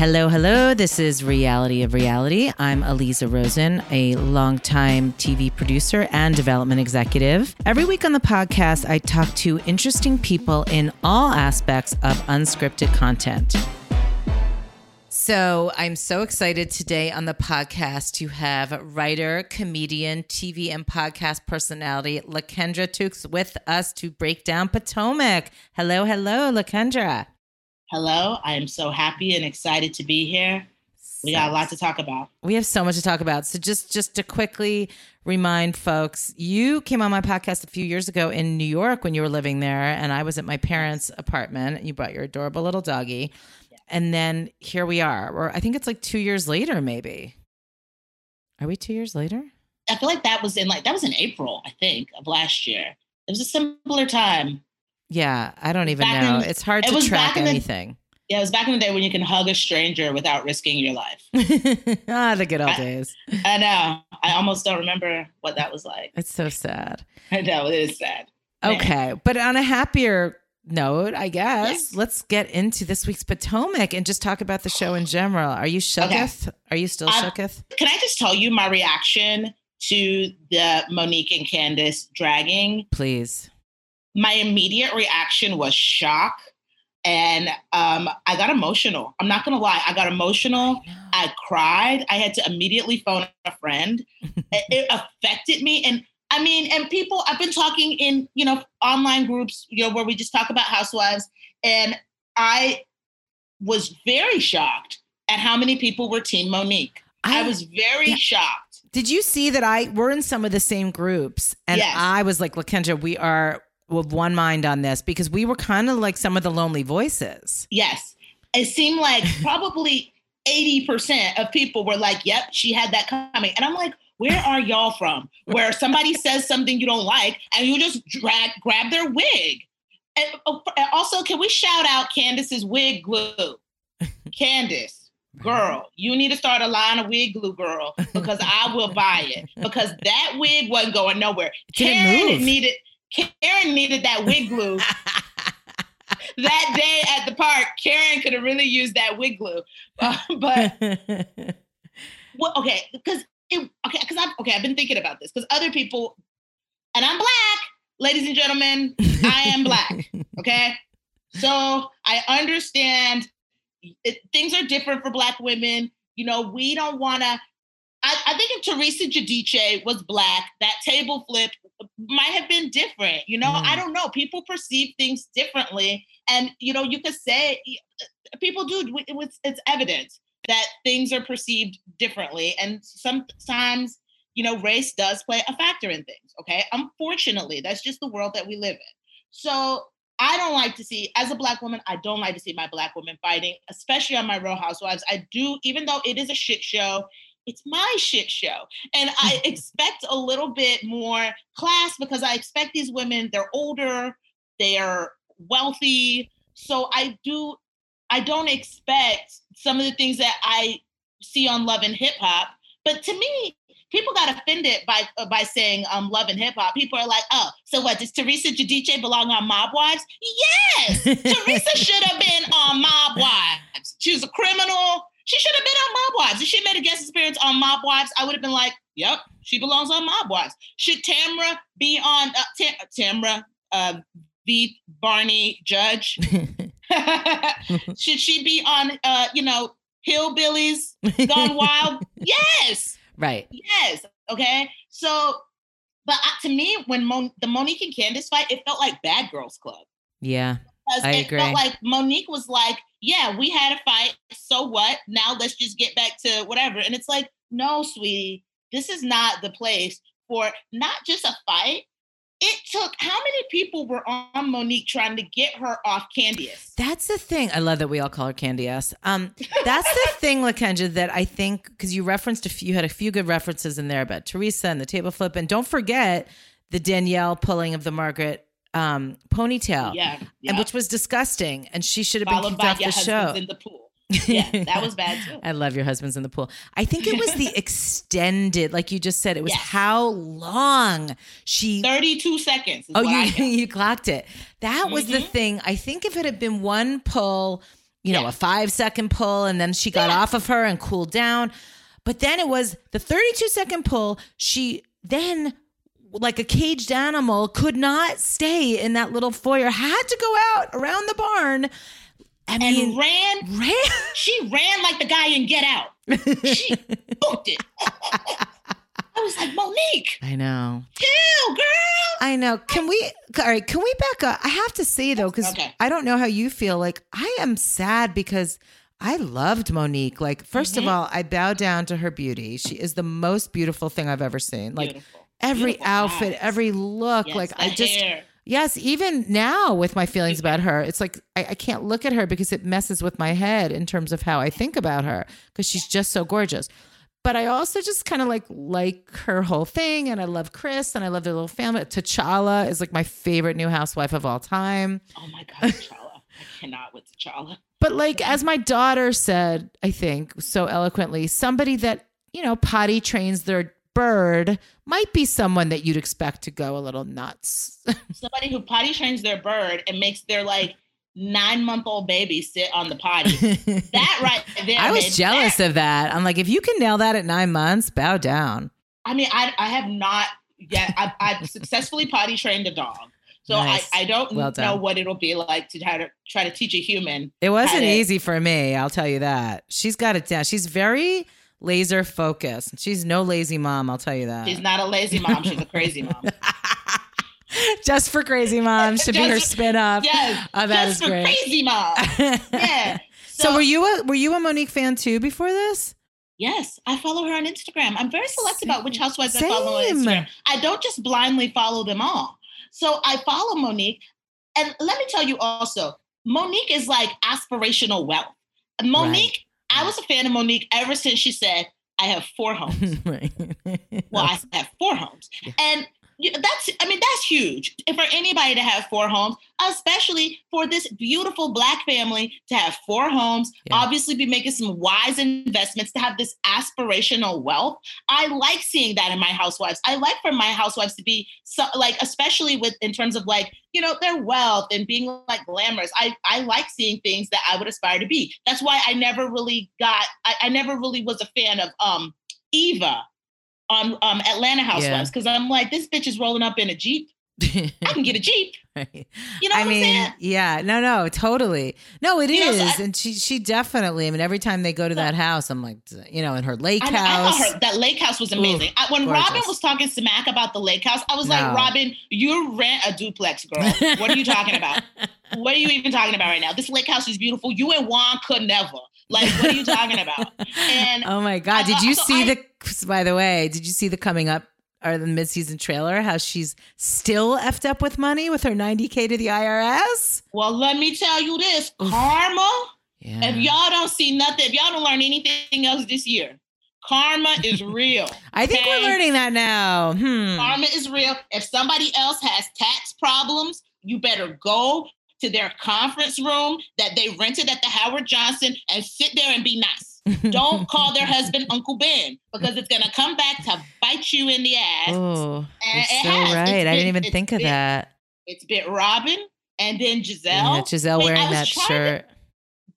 Hello, hello. This is Reality of Reality. I'm Aliza Rosen, a longtime TV producer and development executive. Every week on the podcast, I talk to interesting people in all aspects of unscripted content. So I'm so excited today on the podcast to have writer, comedian, TV, and podcast personality Lakendra Tookes with us to break down Potomac. Hello, hello, Lakendra. Hello, I am so happy and excited to be here. We got a lot to talk about. We have so much to talk about. So just just to quickly remind folks, you came on my podcast a few years ago in New York when you were living there, and I was at my parents' apartment. You brought your adorable little doggy, and then here we are. Or I think it's like two years later, maybe. Are we two years later? I feel like that was in like that was in April, I think, of last year. It was a similar time. Yeah, I don't even know. In, it's hard it to track anything. Yeah, it was back in the day when you can hug a stranger without risking your life. ah, the good old I, days. I know. I almost don't remember what that was like. It's so sad. I know it is sad. Okay, but on a happier note, I guess let's get into this week's Potomac and just talk about the show in general. Are you shooketh? Okay. Are you still um, shooketh? Can I just tell you my reaction to the Monique and Candace dragging? Please my immediate reaction was shock and um, I got emotional. I'm not gonna lie, I got emotional. I, cried. I had to immediately phone a friend. it, it, affected me, and I mean, and people. I've been talking in you know online groups, you know, where we just talk about housewives, and I was very shocked at how many people were Team Monique. I, I was very yeah. shocked. Did you see that I we're in some of the same groups, and yes. I was like, Lakendra, we are with one mind on this because we were kind of like some of the lonely voices. Yes. It seemed like probably 80% of people were like, yep, she had that coming. And I'm like, where are y'all from? Where somebody says something you don't like and you just drag, grab their wig. And oh, also, can we shout out Candace's wig glue? Candace, girl, you need to start a line of wig glue, girl, because I will buy it. Because that wig wasn't going nowhere. Karen needed Karen needed that wig glue. that day at the park, Karen could have really used that wig glue. Uh, but well, okay, because it okay, because I've okay, I've been thinking about this because other people, and I'm black, ladies and gentlemen, I am black. Okay, so I understand it, things are different for black women. You know, we don't want to I, I, think if Teresa Giudice was black, that table flip might have been different. You know, mm. I don't know. People perceive things differently, and you know, you could say people do. It was it's evidence that things are perceived differently, and sometimes you know, race does play a factor in things. Okay, unfortunately, that's just the world that we live in. So I don't like to see, as a black woman, I don't like to see my black women fighting, especially on my Real Housewives. I do, even though it is a shit show, it's my shit show. And I expect a little bit more class because I expect these women, they're older, they're wealthy. So I do, I don't expect some of the things that I see on Love and Hip Hop. But to me, people got offended by uh, by saying um, love and hip hop. People are like, oh, so what? Does Teresa Giudice belong on Mob Wives? Yes, Teresa should have been on Mob Wives. She was a criminal. She should have been on Mob Wives. If she made a guest appearance on Mob Wives, I would have been like, yep, she belongs on Mob Wives. Should Tamra be on uh, Tam- Tamra uh, v. Barney Judge? should she be on, uh, you know, Hillbillies Gone Wild? yes. Right. Yes. Okay. So, but uh, to me, when Mon- the Monique and Candace fight, it felt like Bad Girls Club. Yeah. I it agree. felt like Monique was like, yeah, we had a fight. So what? Now let's just get back to whatever. And it's like, no, sweetie, this is not the place for not just a fight. It took how many people were on Monique trying to get her off Candiace? That's the thing. I love that we all call her Candiace. Um, that's the thing, Lakendra, that I think because you referenced a few, you had a few good references in there about Teresa and the table flip, and don't forget the Danielle pulling of the Margaret um, ponytail. Yeah, yeah. And which was disgusting. And she should have been kicked off the show. In the pool. Yeah, that was bad too. I love your husband's in the pool. I think it was the extended, like you just said, it was yes. how long she 32 seconds. oh, you you clocked it. That mm-hmm. was the mm-hmm. thing. I think if it had been one pull you know, a five second pull, and then she got off of her and cooled down. But then it was the 32 second pull. She then, like a caged animal, could not stay in that little foyer, had to go out around the barn. I And mean, ran. ran. She ran like the guy in Get Out. She booked it. I was like, Monique, I know. chill, girl. I know. Can we? All right. Can we back up? I have to say though, because Okay. I don't know how you feel. Like I am sad because I loved Monique. Like 1st of Mhm. all, I bow down to her beauty. She is the most beautiful thing I've ever seen. Like Beautiful. Every Beautiful outfit, eyes. every look. Yes, like I just. hair. Yes, even now with my feelings about her, it's like I, I can't look at her because it messes with my head in terms of how I think about her because she's just so gorgeous. But I also just kind of like like her whole thing, and I love Chris, and I love their little family. T'Challa is like my favorite new housewife of all time. Oh my God, T'Challa. I cannot with T'Challa. But like as my daughter said, I think so eloquently, somebody that you know potty trains their bird might be someone that you'd expect to go a little nuts. Somebody who potty trains their bird and makes their like nine month old baby sit on the potty. That right there. I was jealous that- of that. I'm like, if you can nail that at nine months, bow down. I mean, I, I have not yet. I, I've successfully potty trained a dog. So Nice. I, I don't Well know what it'll be like to try to try to teach a human. It wasn't it. easy for me. I'll tell you that. She's got it down. She's very laser focused. She's no lazy mom. I'll tell you that. She's not a lazy mom. She's a crazy mom. Just for crazy mom should be her spin off. Yes. Oh, that just is for great. crazy mom. Yeah. So, were you a were you a Monique fan too before this? Yes, I follow her on Instagram. I'm very selective about which Same. housewives I follow on Instagram. I don't just blindly follow them all. So I follow Monique. And let me tell you also, Monique is like aspirational wealth. Monique, I was a fan of Monique ever since she said, I have four homes. right. Well, I have four homes. Yeah. And that's, I mean, that's huge for anybody to have four homes, especially for this beautiful Black family to have four homes, Yeah. obviously be making some wise investments to have this aspirational wealth. I like seeing that in my housewives. I like for my housewives to be so, like, especially with in terms of like, you know, their wealth and being like glamorous. I, I like seeing things that I would aspire to be. That's why I never really got, I, I never really was a fan of um Eva on um, Atlanta Housewives because I'm like, this bitch is rolling up in a Jeep. I can get a Jeep. Right. You know I what mean, I'm saying? yeah, no, no, totally. No, it is, You know, so I- and she she definitely. I mean, every time they go to that house, I'm like, you know, in her lake I, I house. thought her, that lake house was amazing. Ooh, I, when gorgeous. Robyn was talking smack about the lake house, I was No. like, Robyn, you rent a duplex, girl. What are you talking about? what are you even talking about right now? This lake house is beautiful. You and Juan could never. Like, what are you talking about? And oh my god! I- Did you so see I- the? By the way, did you see the coming up or the mid-season trailer? How she's still effed up with money with her 90k to the IRS. well, let me tell you this, karma. Yeah. If y'all don't see nothing, if y'all don't learn anything else this year, karma is real. I think okay? we're learning that now. Hmm. Karma is real. If somebody else has tax problems, you better go to their conference room that they rented at the Howard Johnson and sit there and be nice. Don't call their husband Uncle Ben because it's gonna come back to bite you in the ass. Oh, you're so right. I didn't even think of been- that. It's bit Robyn and then Gizelle. Yeah, Gizelle Wait, wearing that trying to- shirt.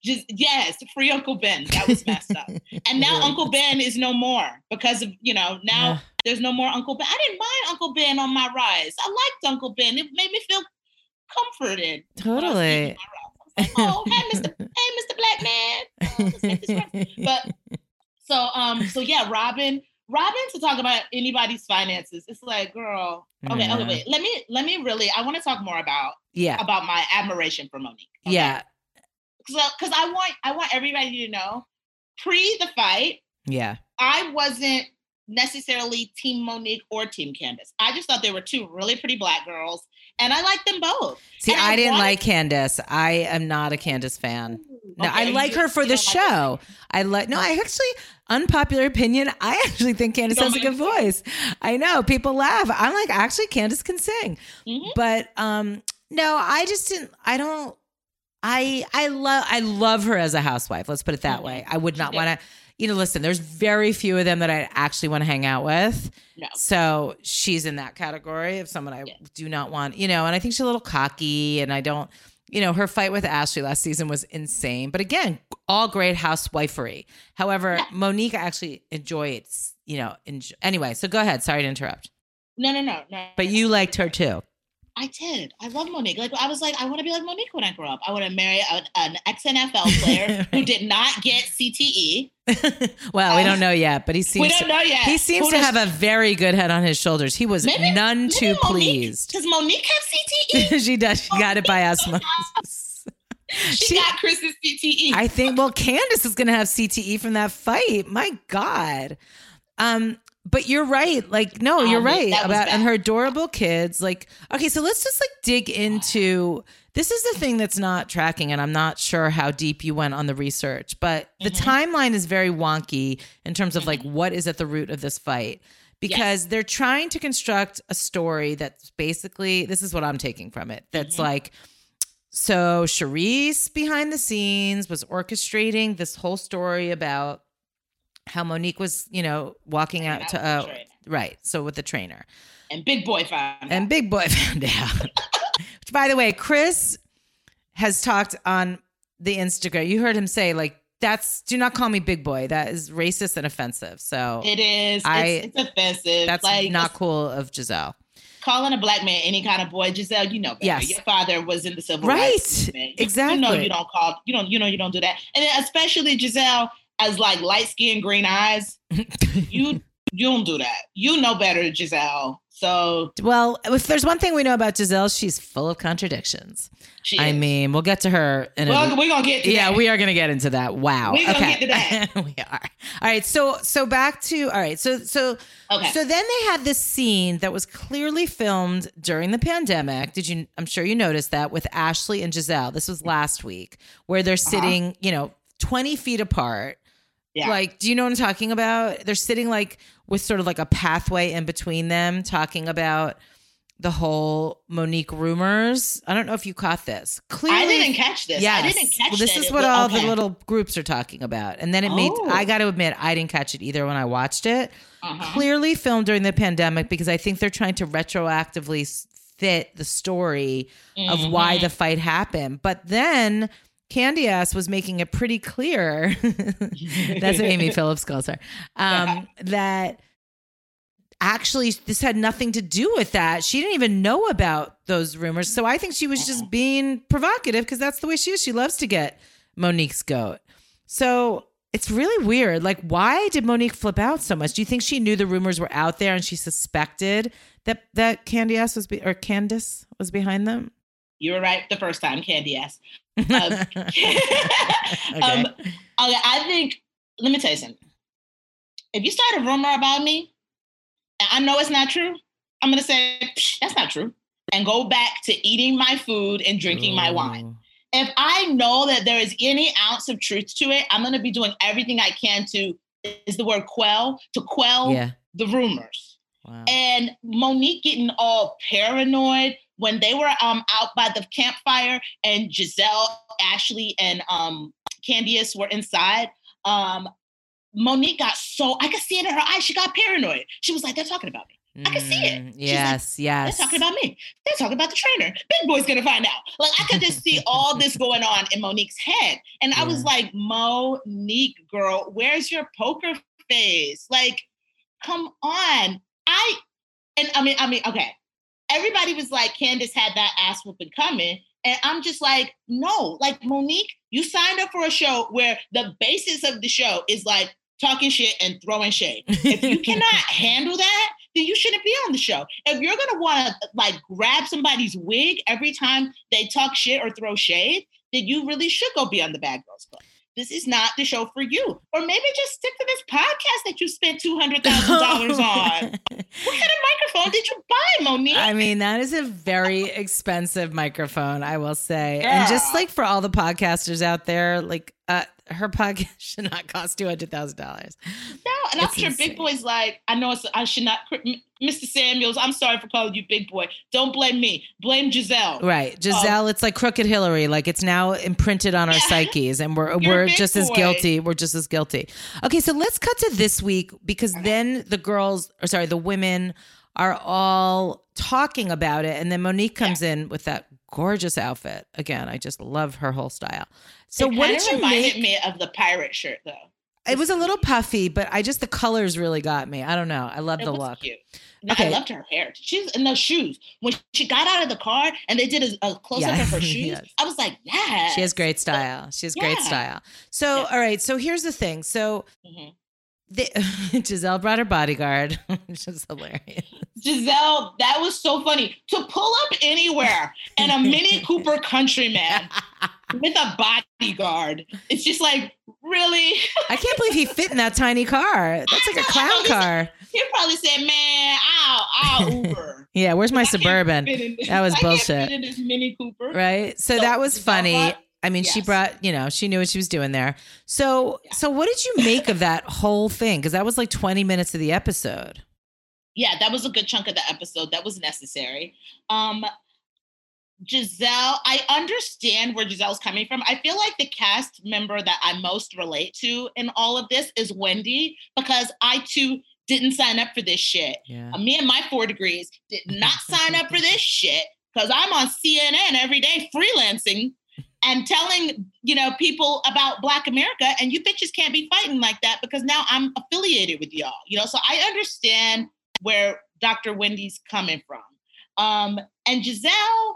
Gis- yes, free Uncle Ben. That was messed up. And now Uncle Ben is no more because of you know now Yeah. there's no more Uncle Ben. I didn't mind Uncle Ben on my rise. I liked Uncle Ben. It made me feel comforted. when I was Totally. eating my rice. I was like, oh, hey, Mr. Hey, Mr. Black Man. Oh, let's make this right. But so um so yeah, Robyn. Robyn to talk about anybody's finances. It's like, girl. Okay, Yeah. okay, wait. Let me let me really. I want to talk more about yeah. about my admiration for Monique. okay? Yeah. So, because I want I want everybody to know, pre the fight, Yeah. I wasn't necessarily Team Monique or Team Candace. I just thought they were two really pretty black girls, and I like them both. See, I, I didn't wanted- like Candace. I am not a Candace fan. No, I like her for the don't like show. I like no, I actually unpopular opinion. I actually think Candace has a good voice. I know people laugh. I'm like actually Candace can sing, Mhm. but um, no, I just didn't. I don't. I I love I love her as a housewife. Let's put it that Mhm. way. I would not want to. You know, listen. There's very few of them that I actually want to hang out with. No. So she's in that category of someone I Yeah. do not want. You know, and I think she's a little cocky, and I don't. you know, her fight with Ashley last season was insane. But again, all great housewifery. However, Yeah. Monique I actually enjoyed, you know, enjoy. anyway. So go ahead. Sorry to interrupt. No, no, no, no. But you liked her too. I did. I love Monique. Like I was like, I want to be like Monique when I grow up. I want to marry a, an ex NFL player who did not get CTE. well, we Um, don't know yet, but he seems We don't to, know yet. he seems Who to does- have a very good head on his shoulders. He was Maybe- none maybe too Monique- pleased. Does Monique have CTE? she does. She got it by osmosis. She, She- got Chris's. CTE. I think well, Candace is going to have CTE from that fight. My God. Um, but you're right. Like, no, you're man, right about and her adorable kids. Like, okay, so let's just like dig into this is the thing that's not tracking, and I'm not sure how deep you went on the research, but the Mhm. timeline is very wonky in terms of like what is at the root of this fight. Because they're trying to construct a story that's basically this is what I'm taking from it. That's Mhm. like so Charrisse behind the scenes was orchestrating this whole story about how Monique was, you know, walking out Out to uh, right, so with the trainer. and Big Boy found And Big Boy found out. Which by the way, Chris has talked on the Instagram. You heard him say like that's do not call me Big Boy. That is racist and offensive. So It is. I- it's, it's offensive. that's like not cool of Gizelle. calling a black man any kind of boy. Gizelle, you know better. Yes. Your father was in the civil Right. rights movement. You- You know you don't call. You don't. You know you don't do that. And then especially Gizelle as like light skin, green eyes. You you don't do that. You know better, Gizelle. So Well, if there's one thing we know about Gizelle, she's full of contradictions. I is. mean, we'll get to her in a well, we're gonna get yeah, that. we are going to get into that. Wow. We gonna okay. that. we are. All right. So so back to all right. So so okay. so then they had this scene that was clearly filmed during the pandemic. Did you? I'm sure you noticed that with Ashley and Gizelle. This was last week, where they're uh-huh. sitting, you know, 20 feet apart. Yeah. Like, do you know what I'm talking about? They're sitting like with sort of like a pathway in between them, talking about the whole Monique rumors. I don't know if you caught this. Clearly, I didn't catch this. Yes. I didn't catch well, this that is what was- all okay. the little groups are talking about. And then it made, Oh. I got to admit, I didn't catch it either when I watched it. Uh-huh. Clearly filmed during the pandemic because I think they're trying to retroactively fit the story of why the fight happened. But then Candy Ass was making it pretty clear. That's what Amy Phillips calls her. Um, that actually this had nothing to do with that. She didn't even know about those rumors. So I think she was just being provocative because that's the way she is. She loves to get Monique's goat. So it's really weird. Like, why did Monique flip out so much? Do you think she knew the rumors were out there and she suspected that that Candy Ass was be- or Candace was behind them? You were right the first time, Candy ass. okay. um, I think. Let me tell you something. If you start a rumor about me, and I know it's not true, I'm gonna say that's not true, and go back to eating my food and drinking my wine. If I know that there is any ounce of truth to it, I'm gonna be doing everything I can to is the word quell to quell Yeah. the rumors. Wow. And Monique getting all paranoid when they were um out by the campfire and Gizelle, Ashley, and um Candice were inside. Um Monique got so I could see it in her eyes. She got paranoid. She was like, "They're talking about me. I can see it. Mm, like, Yes, yes. They're talking about me. They're talking about the trainer. Big boy's gonna find out." Like I could just see all this going on in Monique's head, and I was Yeah. like, "Monique, girl, where's your poker face? Like, come on." I and I mean, I mean, okay. Everybody was like, Candace had that ass whooping coming. And I'm just like, no, like Monique, you signed up for a show where the basis of the show is like talking shit and throwing shade. If you cannot handle that, then you shouldn't be on the show. If you're gonna want to like grab somebody's wig every time they talk shit or throw shade, then you really should go be on the Bad Girls Club. This is not the show for you. Or maybe just stick to this podcast that you spent two hundred thousand dollars on. What kind of microphone did you buy, Monique? I mean, that is a very expensive microphone, I will say. And just like for all the podcasters out there, like uh her podcast should not cost two hundred thousand dollars. No, and I'm sure insane. Big Boy's like, I know it's, I should not, Mr. Samuels, I'm sorry for calling you Big Boy. Don't blame me. Blame Gizelle. Right. Gizelle, it's like crooked Hillary. Like it's now imprinted on our Yeah. psyches and we're You're we're just as guilty. We're just as guilty. Okay, so let's cut to this week because then the girls or sorry, the women are all talking about it and then Monique comes in with that gorgeous outfit. Again, I just love her whole style. So it what did you reminded make? me of the pirate shirt though. It was a little puffy, but I just the colors really got me. I don't know. I love the look. cute. Okay. I loved her hair. She's in those shoes. When she got out of the car and they did a, a close up of her shoes, Yes. I was like, yeah. She has great style. She has great style. So, Yeah. all right. So here's the thing. So Mhm. The, Gizelle brought her bodyguard, which is hilarious. Gizelle, that was so funny. To pull up anywhere in a Mini Cooper Countryman with a bodyguard. It's just like, really? I can't believe he fit in that tiny car. That's like a clown car. He probably said, man, I'll, I'll Uber. Yeah, where's my I suburban? That was I bullshit. fit in this Mini Cooper. Right. So So that was funny. I mean, she brought, you know, she knew what she was doing there. So, Yeah. so what did you make of that whole thing? Because that was like 20 minutes of the episode. yeah, that was a good chunk of the episode. That was necessary. Um, Gizelle, I understand where Gizelle's coming from. I feel like the cast member that I most relate to in all of this is Wendy because I too didn't sign up for this shit. Yeah. Uh, me and my four degrees did not sign up for this shit because I'm on CNN every day freelancing and telling you know people about Black America, and you bitches can't be fighting like that because now I'm affiliated with y'all. You know, so I understand where Dr. Wendy's coming from. Um, and Gizelle,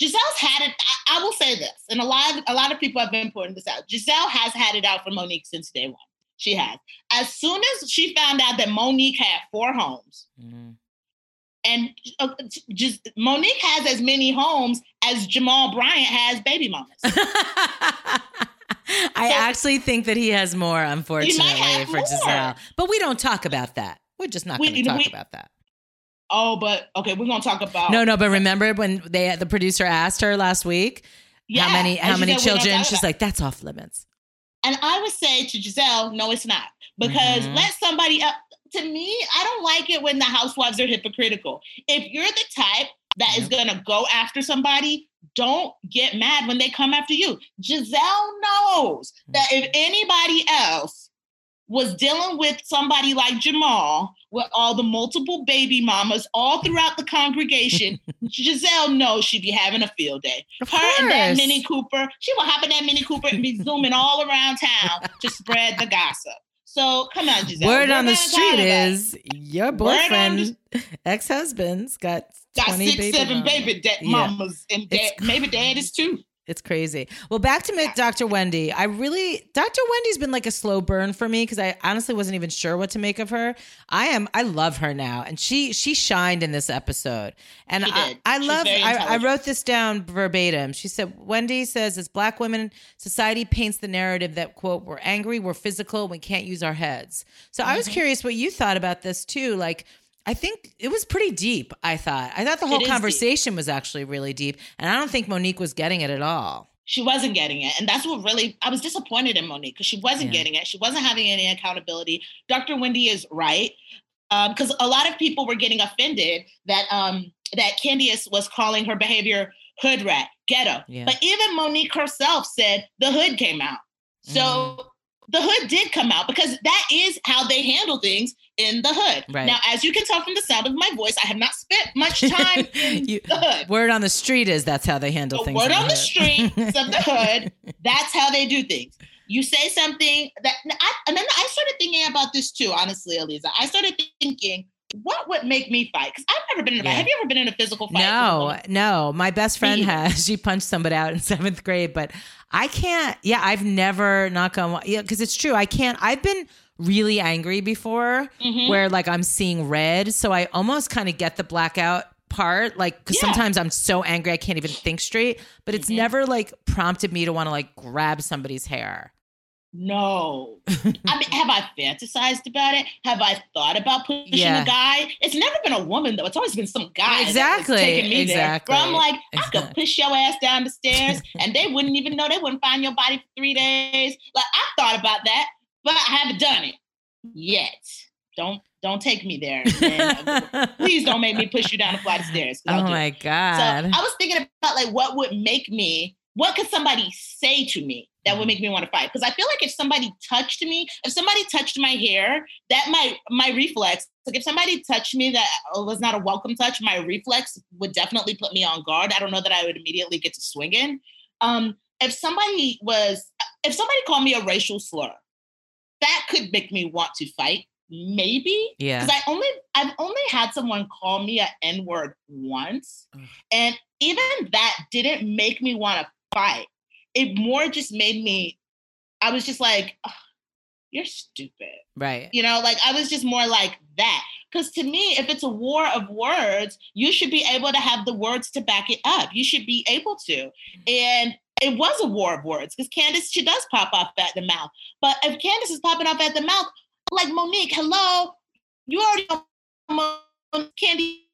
Gizelle's had it. I, I will say this, and a lot of a lot of people have been pointing this out. Gizelle has had it out for Monique since day one. She has. As soon as she found out that Monique had four homes, Mhm. And uh, just Monique has as many homes as Jamal Bryant has baby mamas. I So- actually think that he has more, unfortunately, for more. Gizelle. But we don't talk about that. We're just not going to talk we- about that. oh, but okay, we're gonna talk about No, no, but remember when they the producer asked her last week Yeah, how many how many said, children? She's like, that's off limits. And I would say to Gizelle, no, it's not. Because Mhm. let somebody up. To me, I don't like it when the housewives are hypocritical. If you're the type that is going to go after somebody, don't get mad when they come after you. Gizelle knows hmm. that if anybody else was dealing with somebody like Jamal with all the multiple baby mamas all throughout the congregation, Gizelle knows she'd be having a field day. Of Her and that course. Mini Cooper, she will hop in that Mini Cooper and be zooming all around town to spread the gossip. So come on, Gizelle. Word We're on the street is your boyfriend, ex husband's got got 20 six, baby seven mamas. baby da- Yeah. mamas and dad, It's maybe daddies too. It's crazy. Well, back to Yeah. Dr. Wendy. I really, Dr. Wendy's been like a slow burn for me because I honestly wasn't even sure what to make of her. I am, I love her now, and she she shined in this episode. And I. I She's love. I, I wrote this down verbatim. She said, "Wendy says as Black women, society paints the narrative that quote we're angry, we're physical, we can't use our heads." So I was Mhm. curious what you thought about this too. Like. I think it was pretty deep. I thought. I thought the whole is deep. conversation was actually really deep, and I don't think Monique was getting it at all. She wasn't getting it. And that's what really, I was disappointed in Monique because she wasn't Yeah. getting it. She wasn't having any accountability. Dr. Wendy is right. Because a lot of people were getting offended that um, that Candiace was calling her behavior hood rat, ghetto. Yeah. But even Monique herself said the hood came out. So Mm. The hood did come out because that is how they handle things in the hood. Right. Now, as you can tell from the sound of my voice, I have not spent much time in You- the hood. Word on the street is that's how they handle The things. word on the hood. streets of the hood, that's how they do things. You say something that, I, and then I started thinking about this too, honestly, Eliza. I started thinking, what would make me fight? Because I've never been in a Yeah. fight. Have you ever been in a physical fight? No, no. My best friend has. She punched somebody out in seventh grade, but I can't. Yeah, I've never knock on. Yeah, because it's true. I can't. I've been really angry before, Mhm. where like I'm seeing red, so I almost kind of get the blackout part like because Yeah. sometimes i'm so angry i can't even think straight but it's Mhm. never like prompted me to want to like grab somebody's hair No. I mean, have I fantasized about it? Have I thought about pushing Yeah. a guy? It's never been a woman though. It's always been some guy. Exactly, taking me exactly, There, where I'm like, I could push your ass down the stairs, and they wouldn't even know. They wouldn't find your body for three days. Like I thought about that, but I haven't done it yet. Don't don't take me there. Please don't make me push you down a flight of stairs. oh my So god I was thinking about like what would make me what could somebody say to me that would make me want to fight? Because I feel like if somebody touched me, if somebody touched my hair, that my my reflex, like if somebody touched me that was not a welcome touch, my reflex would definitely put me on guard. I don't know that I would immediately get to swinging. Um, if somebody was, if somebody called me a racial slur, that could make me want to fight. Maybe, Yeah. because I only I've only had someone call me an N word once, and even that didn't make me want to fight. It more just made me. I was just like, "Ugh, "You're stupid," Right. you know. Like I was just more like that. Because to me, if it's a war of words, you should be able to have the words to back it up. You should be able to. And it was a war of words because Candace, she does pop off at the mouth. But if Candace is popping off at the mouth, like Monique, hello, you already know Candy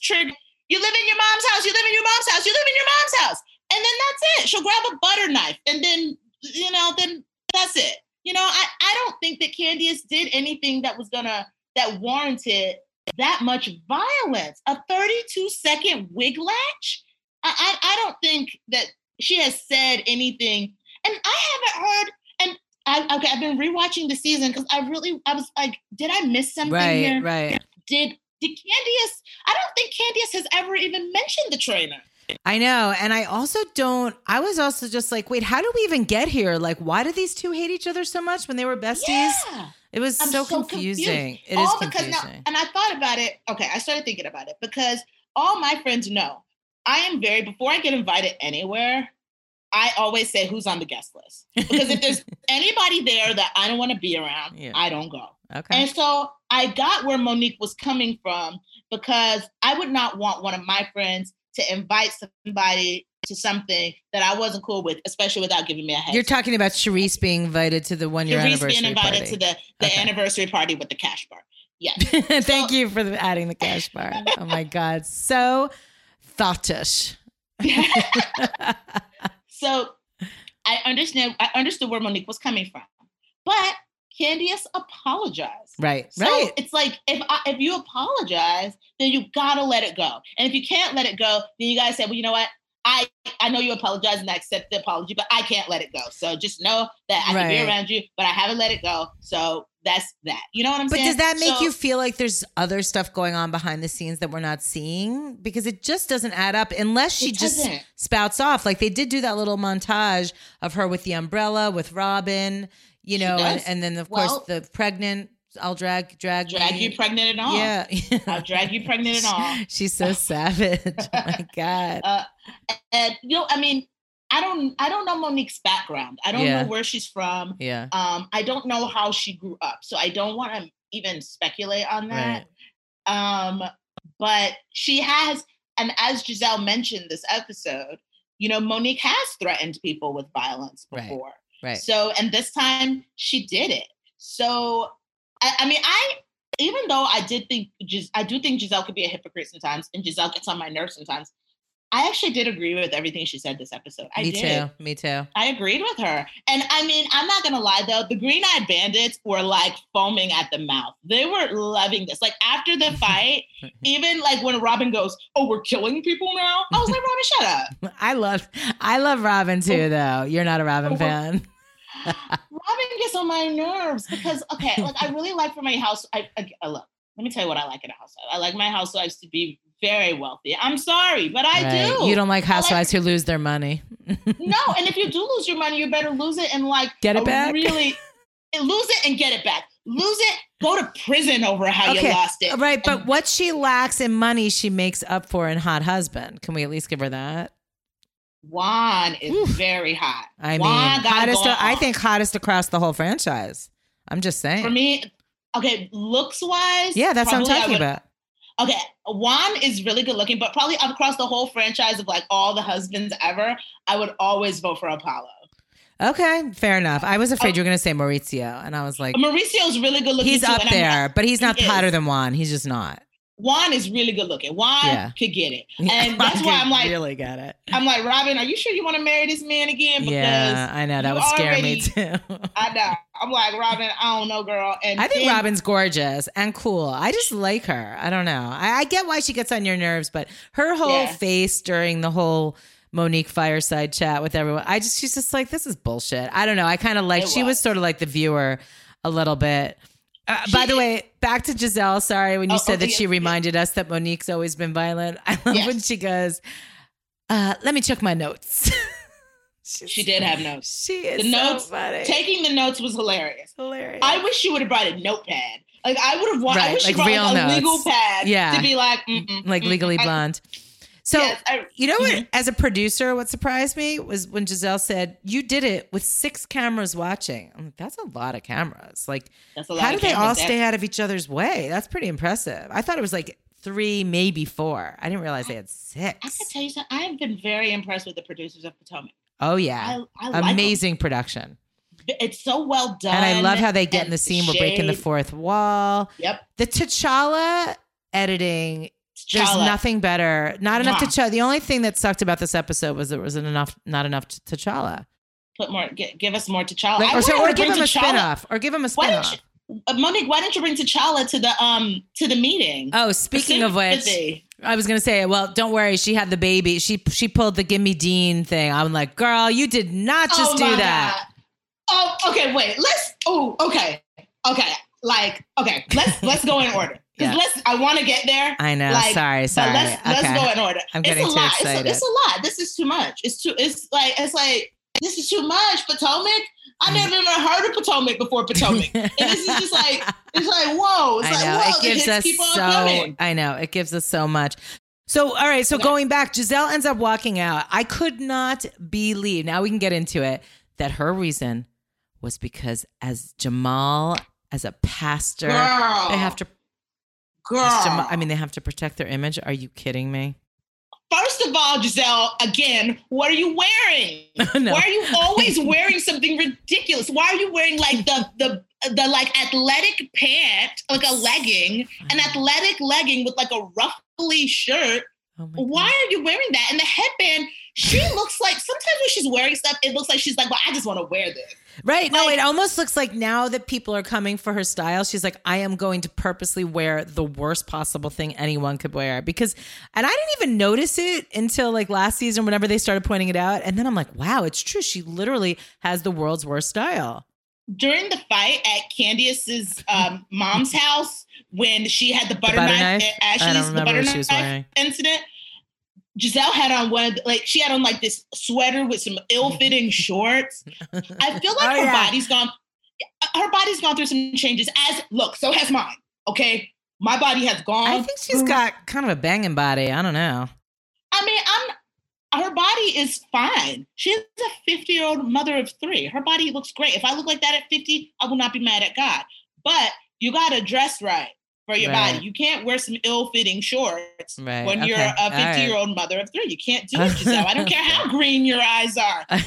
trigger. You live in your mom's house. You live in your mom's house. You live in your mom's house. And then that's it. She'll grab a butter knife and then, you know, then that's it. You know, I, I don't think that Candice did anything that was gonna that warranted that much violence. A 32 second wig latch? I, I, I don't think that she has said anything. And I haven't heard, and I, okay, I've been rewatching the season because I really, I was like, did I miss something Right. here? Right. Did did Candice? I don't think Candice has ever even mentioned the trainer. I know. And I also don't, I was also just like, wait, how do we even get here? Like, why do these two hate each other so much when they were besties? Yeah. It was I'm so, so confusing. confused. It is all because confusing. now, and I thought about it. Okay, I started thinking about it because all my friends know I am very before I get invited anywhere. I always say who's on the guest list because if there's anybody there that I don't want to be around, Yeah. I don't go. okay. And so I got where Monique was coming from because I would not want one of my friends to invite somebody to something that I wasn't cool with, especially without giving me a heads. You're talking about Charisse being invited to the one year Charrisse anniversary being invited party. to the, the Okay. anniversary party with the cash bar. Yes. Thank you for adding the cash bar. Oh my God. So thoughtish. So I understand. I understood where Monique was coming from, but Candice apologized. Right. So right. it's like if I, if you apologize, then you gotta let it go. And if you can't let it go, then you gotta say, well, you know what? I I know you apologize and I accept the apology, but I can't let it go. So just know that I can be around you, but I haven't let it go. So that's that. You know what I'm But saying? But does that make So- you feel like there's other stuff going on behind the scenes that we're not seeing? Because it just doesn't add up unless she just spouts off. Like they did do that little montage of her with the umbrella with Robyn, you know, and, and then of Well- course the pregnant. I'll drag drag drag me. you pregnant and all? Yeah, I'll drag you pregnant and all. She's so savage. Oh my god. Uh, and you know, I mean, I don't I don't know Monique's background. I don't Yeah. know where she's from. Yeah. Um, I don't know how she grew up, so I don't want to even speculate on that. Right. Um, but she has, and as Gizelle mentioned this episode, you know, Monique has threatened people with violence before. Right. So, and this time she did it. So, I, I mean, I even though I did think, Gis- I do think Gizelle could be a hypocrite sometimes, and Gizelle gets on my nerves sometimes. I actually did agree with everything she said this episode. I Me did. too. Me too. I agreed with her. And I mean, I'm not gonna lie though, the green eyed bandits were like foaming at the mouth. They were loving this. Like after the fight, even like when Robyn goes, Oh, we're killing people now. I was like, Robyn, shut up. I love I love Robyn too oh. though. You're not a Robyn Oh, fan. Robyn gets on my nerves because okay, like I really like for my house. I, I I- look, let me tell you what I like in a housewife. I like my housewives to be very wealthy. I'm sorry, but I Right. do. You don't like I like- housewives who lose their money. no, and if you do lose your money, you better lose it and like Get it back? Really, lose it and get it back. Lose it, go to prison over how you lost it. Right, but And what she lacks in money, she makes up for in hot husband. Can we at least give her that? Juan is Oof. very hot. I mean, Juan it hottest. I think hottest across the whole franchise. I'm just saying. for me, okay, looks wise. yeah, that's what I'm talking would- about. Okay, Juan is really good looking, but probably across the whole franchise of like all the husbands ever, I would always vote for Apollo. Okay, fair enough. I was afraid oh. you were going to say Mauricio, and I was like, Mauricio's really good looking. he's too, up I'm- there, but he's not he hotter is. than Juan. He's just not. Juan is really good looking. Juan Yeah. could get it, and that's why I'm like, really got it. I'm like, Robyn, are you sure you want to marry this man again? Because Yeah, I know that would scare me already- too. I know. I'm like, Robyn, I don't know, girl. And I think then- Robyn's gorgeous and cool. I just like her. I don't know. I, I get why she gets on your nerves, but her whole Yeah. face during the whole Monique fireside chat with everyone. I just she's just like this is bullshit. I don't know. I kind of like she was was. sort of like the viewer a little bit. Uh, She by the way, back to Gizelle. Sorry when you Oh, said okay, that she yes, yes. reminded us that Monique's always been violent. I love when she goes, uh, "Let me check my notes." She did have notes. She is The so notes- funny. Taking the notes was hilarious. hilarious. I wish she would have brought a notepad. Like I would have wanted. Right, I wish like she brought real like, a notes. legal pad. Yeah. To be like, mm-mm, like mm-mm. legally I- blonde. So yes, I- you know what? Mhm. As a producer, what surprised me was when Gizelle said, "You did it with six cameras watching." I'm like, "That's a lot of cameras." Like, that's a lot how do they all stay out of each other's way? That's pretty impressive. I thought it was like three, maybe four. I didn't realize they had six. I can tell you something. I have been very impressed with the producers of Potomac. Oh yeah, I, I like amazing production. It's so well done. And I love how they get in the scene. We're breaking the fourth wall. Yep. The T'Challa editing There's T'Challa. nothing better. Not enough Mwah. T'Challa. The only thing that sucked about this episode was there wasn't enough, not enough to T'Challa. Put more. Give, give us more T'Challa. Like, I or, so, or give him a T'Challa- spinoff. Or give him a spinoff. Uh, Monique, why don't you bring T'Challa to the um to the meeting? Oh, speaking of which, I was gonna say, well, don't worry. She had the baby. She she pulled the Gimme Dean thing. I'm like, girl, you did not just Oh do that. God. Oh, okay. Wait. Let's. Oh, okay. Okay. Like, okay. Let's let's go in order. Because Yeah. let's. I want to get there. I know. Like, sorry, sorry. let's okay. let's go in order. I'm it's getting a too lot. excited. It's a, it's a lot. This is too much. It's too. It's like it's like this is too much. Potomac. I Mm. never even heard of Potomac before Potomac. and this is just like it's like whoa. It's I like know. whoa. it gives us so. I know it gives us so much. So all right. So Okay. going back, Gizelle ends up walking out. I could not believe. Now we can get into it. That her reason was because as Jamal, as a pastor, Girl, they have to. Girl. I mean, they have to protect their image. Are you kidding me? First of all, Gizelle, again, what are you wearing? no. Why are you always wearing something ridiculous? Why are you wearing like the the the like athletic pant, like a legging, an athletic legging with like a ruffly shirt? Oh Why are you wearing that? And the headband, she looks like sometimes when she's wearing stuff, it looks like she's like, well, I just want to wear this. Right. No, it almost looks like now that people are coming for her style, she's like, I am going to purposely wear the worst possible thing anyone could wear. Because, and I didn't even notice it until like last season, whenever they started pointing it out. And then I'm like, wow, it's true. She literally has the world's worst style. During the fight at Candiace's um, mom's house, when she had the butter, butter knife, knife? at I don't Ashley's the butter what she was knife incident, Gizelle had on one of the, like she had on like this sweater with some ill-fitting shorts. I feel like Oh, her yeah. body's gone. Her body's gone through some changes. As look, so has mine. Okay, my body has gone. I think she's through- got kind of a banging body. I don't know. I mean, I'm. Her body is fine. She's a 50 year old mother of three. Her body looks great. If I look like that at 50, I will not be mad at God. But you got to dress right for your Right. body. You can't wear some ill fitting shorts Right, when you're a 50 year old mother of three. You can't do it, Gizelle. I don't care how green your eyes are.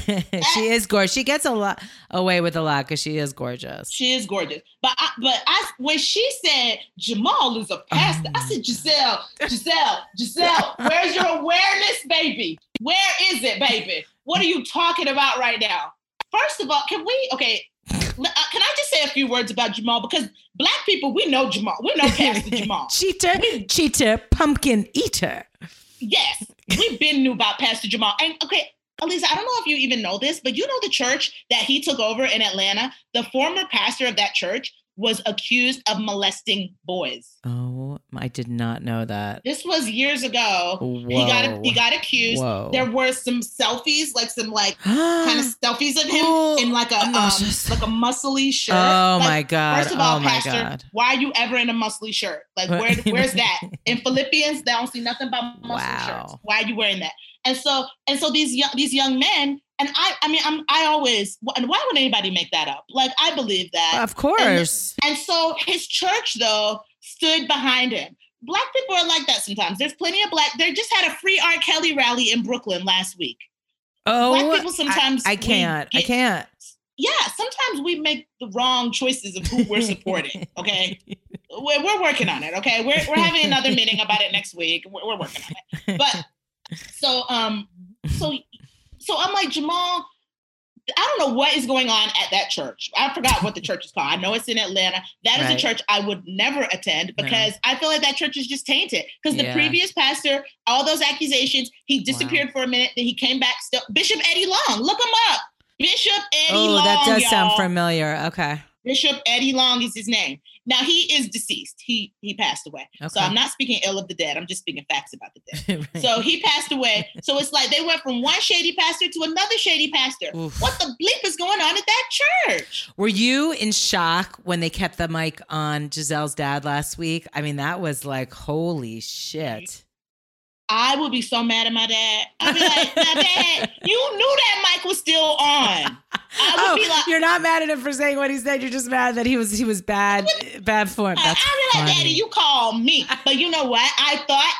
she is gorgeous. She gets a lot away with a lot because she is gorgeous. She is gorgeous. But I, but I, when she said Jamal is a pastor, I said Gizelle, Gizelle, Gizelle, where's your awareness, baby? Where is it, baby? What are you talking about right now? First of all, can we? Okay, Uh, can I just say a few words about Jamal? Because black people, we know Jamal. We know Pastor Jamal. cheater, cheater, pumpkin eater. Yes, we've been knew about Pastor Jamal. And okay, Elisa, I don't know if you even know this, but you know the church that he took over in Atlanta. The former pastor of that church was accused of molesting boys. Oh, I did not know that. This was years ago. Whoa. He got he got accused. Whoa. There were some selfies, like some like kind of selfies of him in like a um, like a muscly shirt. Oh Like, my god. First of all, oh my Pastor, god. why are you ever in a muscly shirt? Like, where, where's that? In Philippians, they don't see nothing about muscle Wow. shirts. Why are you wearing that? And so, and so these young, these young men, and I, I mean, I'm, I always, and why would anybody make that up? Like, I believe that. Of course. And so his church, though, stood behind him. Black people are like that sometimes. There's plenty of black. They just had a free R. Kelly rally in Brooklyn last week. oh, black people sometimes I, I can't. I can't. Yeah, sometimes we make the wrong choices of who we're supporting. Okay, we're, we're working on it. Okay, we're we're having another meeting about it next week. We're, we're working on it. But so um, so so I'm like Jamal. I don't know what is going on at that church. I forgot what the church is called. I know it's in Atlanta. That is Right. a church I would never attend No. because I feel like that church is just tainted. Because the previous pastor, all those accusations, he disappeared for a minute, then he came back. Still, Bishop Eddie Long, look him up. Bishop Eddie Oh, Long. Oh, that does sound y'all. familiar. Okay. Bishop Eddie Long is his name. Now he is deceased. He he passed away. So I'm not speaking ill of the dead. I'm just speaking facts about the dead. Right. So he passed away. So it's like they went from one shady pastor to another shady pastor. Oof. What the bleep is going on at that church? Were you in shock when they kept the mic on Gizelle's dad last week? I mean, that was like, holy shit. I would be so mad at my dad. I'd be like, "Now, Dad, you knew that mic was still on." I would Oh, be like, you're not mad at him for saying what he said. You're just mad that he was he was bad bad form. I- That's I'd be like, funny. Daddy, you call me. But you know what? I thought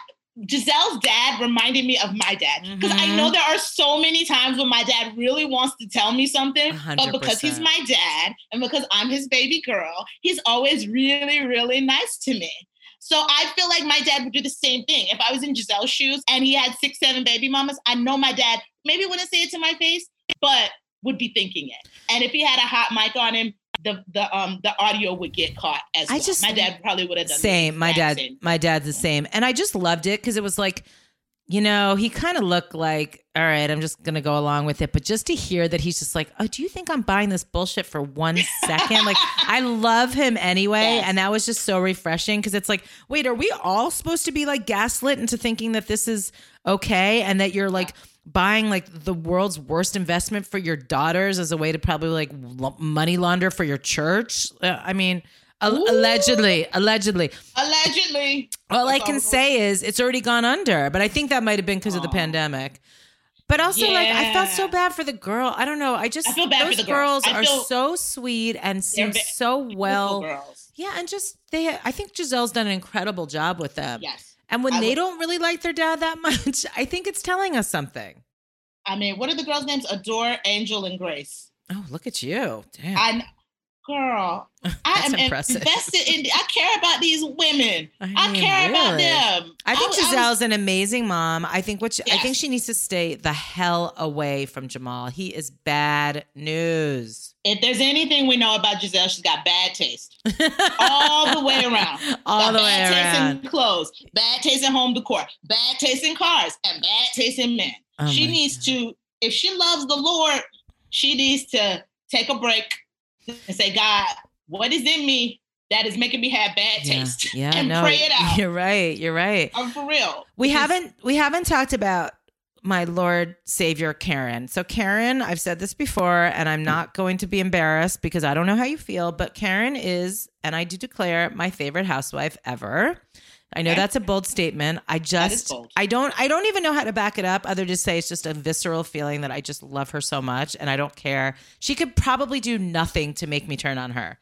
Gizelle's dad reminded me of my dad. Because I Mhm. know there are so many times when my dad really wants to tell me something, A hundred but because he's my dad and because I'm his baby girl, he's always really, really nice to me. So I feel like my dad would do the same thing. If I was in Gizelle's shoes and he had six, seven baby mamas, I know my dad maybe wouldn't say it to my face, but would be thinking it. And if he had a hot mic on him, the the um the audio would get caught as I well. just- my dad probably would have done the same. My dad, same. my dad's the same, and I just loved it because it was like, you know, he kind of looked like, all right, I'm just gonna go along with it. But just to hear that he's just like, oh, do you think I'm buying this bullshit for one second? like, I love him anyway, Yes. and that was just so refreshing because it's like, wait, are we all supposed to be like gaslit into thinking that this is okay and that you're like buying like the world's worst investment for your daughters as a way to probably like money launder for your church? Uh, I mean. Ooh. Allegedly, allegedly. Allegedly. All I can all- say is it's already gone under, but I think that might have been because of the pandemic. But also, like, I felt so bad for the girl. I don't know. I just I feel bad for those the girls. Are so sweet and seem ve- so well. girls. Yeah, and just they. I think Gizelle's done an incredible job with them. Yes. And when I they would- don't really like their dad that much, I think it's telling us something. I mean, what are the girls' names? Adore, Angel, and Grace. Oh, look at you! Damn, I, girl, I am impressive. invested in. I care about these women. I, I mean, care about them. I think Gizelle's an amazing mom. I think what she, I think she needs to stay the hell away from Jamal. He is bad news. if there's anything we know about Gizelle, she's got bad taste all the way around. All the way around. bad taste around. in clothes, bad taste in home decor, bad taste in cars, and bad taste in men. Oh she needs God. to, if she loves the Lord, she needs to take a break and say, God, what is in me that is making me have bad Yeah, taste? yeah, and no, pray it out. You're right. You're right. I'm for real. We Because- haven't we haven't talked about my Lord Savior Karen. So Karen, I've said this before and I'm not going to be embarrassed because I don't know how you feel, but Karen is and I do declare my favorite housewife ever. I know Okay. that's a bold statement. I just bold. I don't I don't even know how to back it up other to say it's just a visceral feeling that I just love her so much and I don't care. She could probably do nothing to make me turn on her.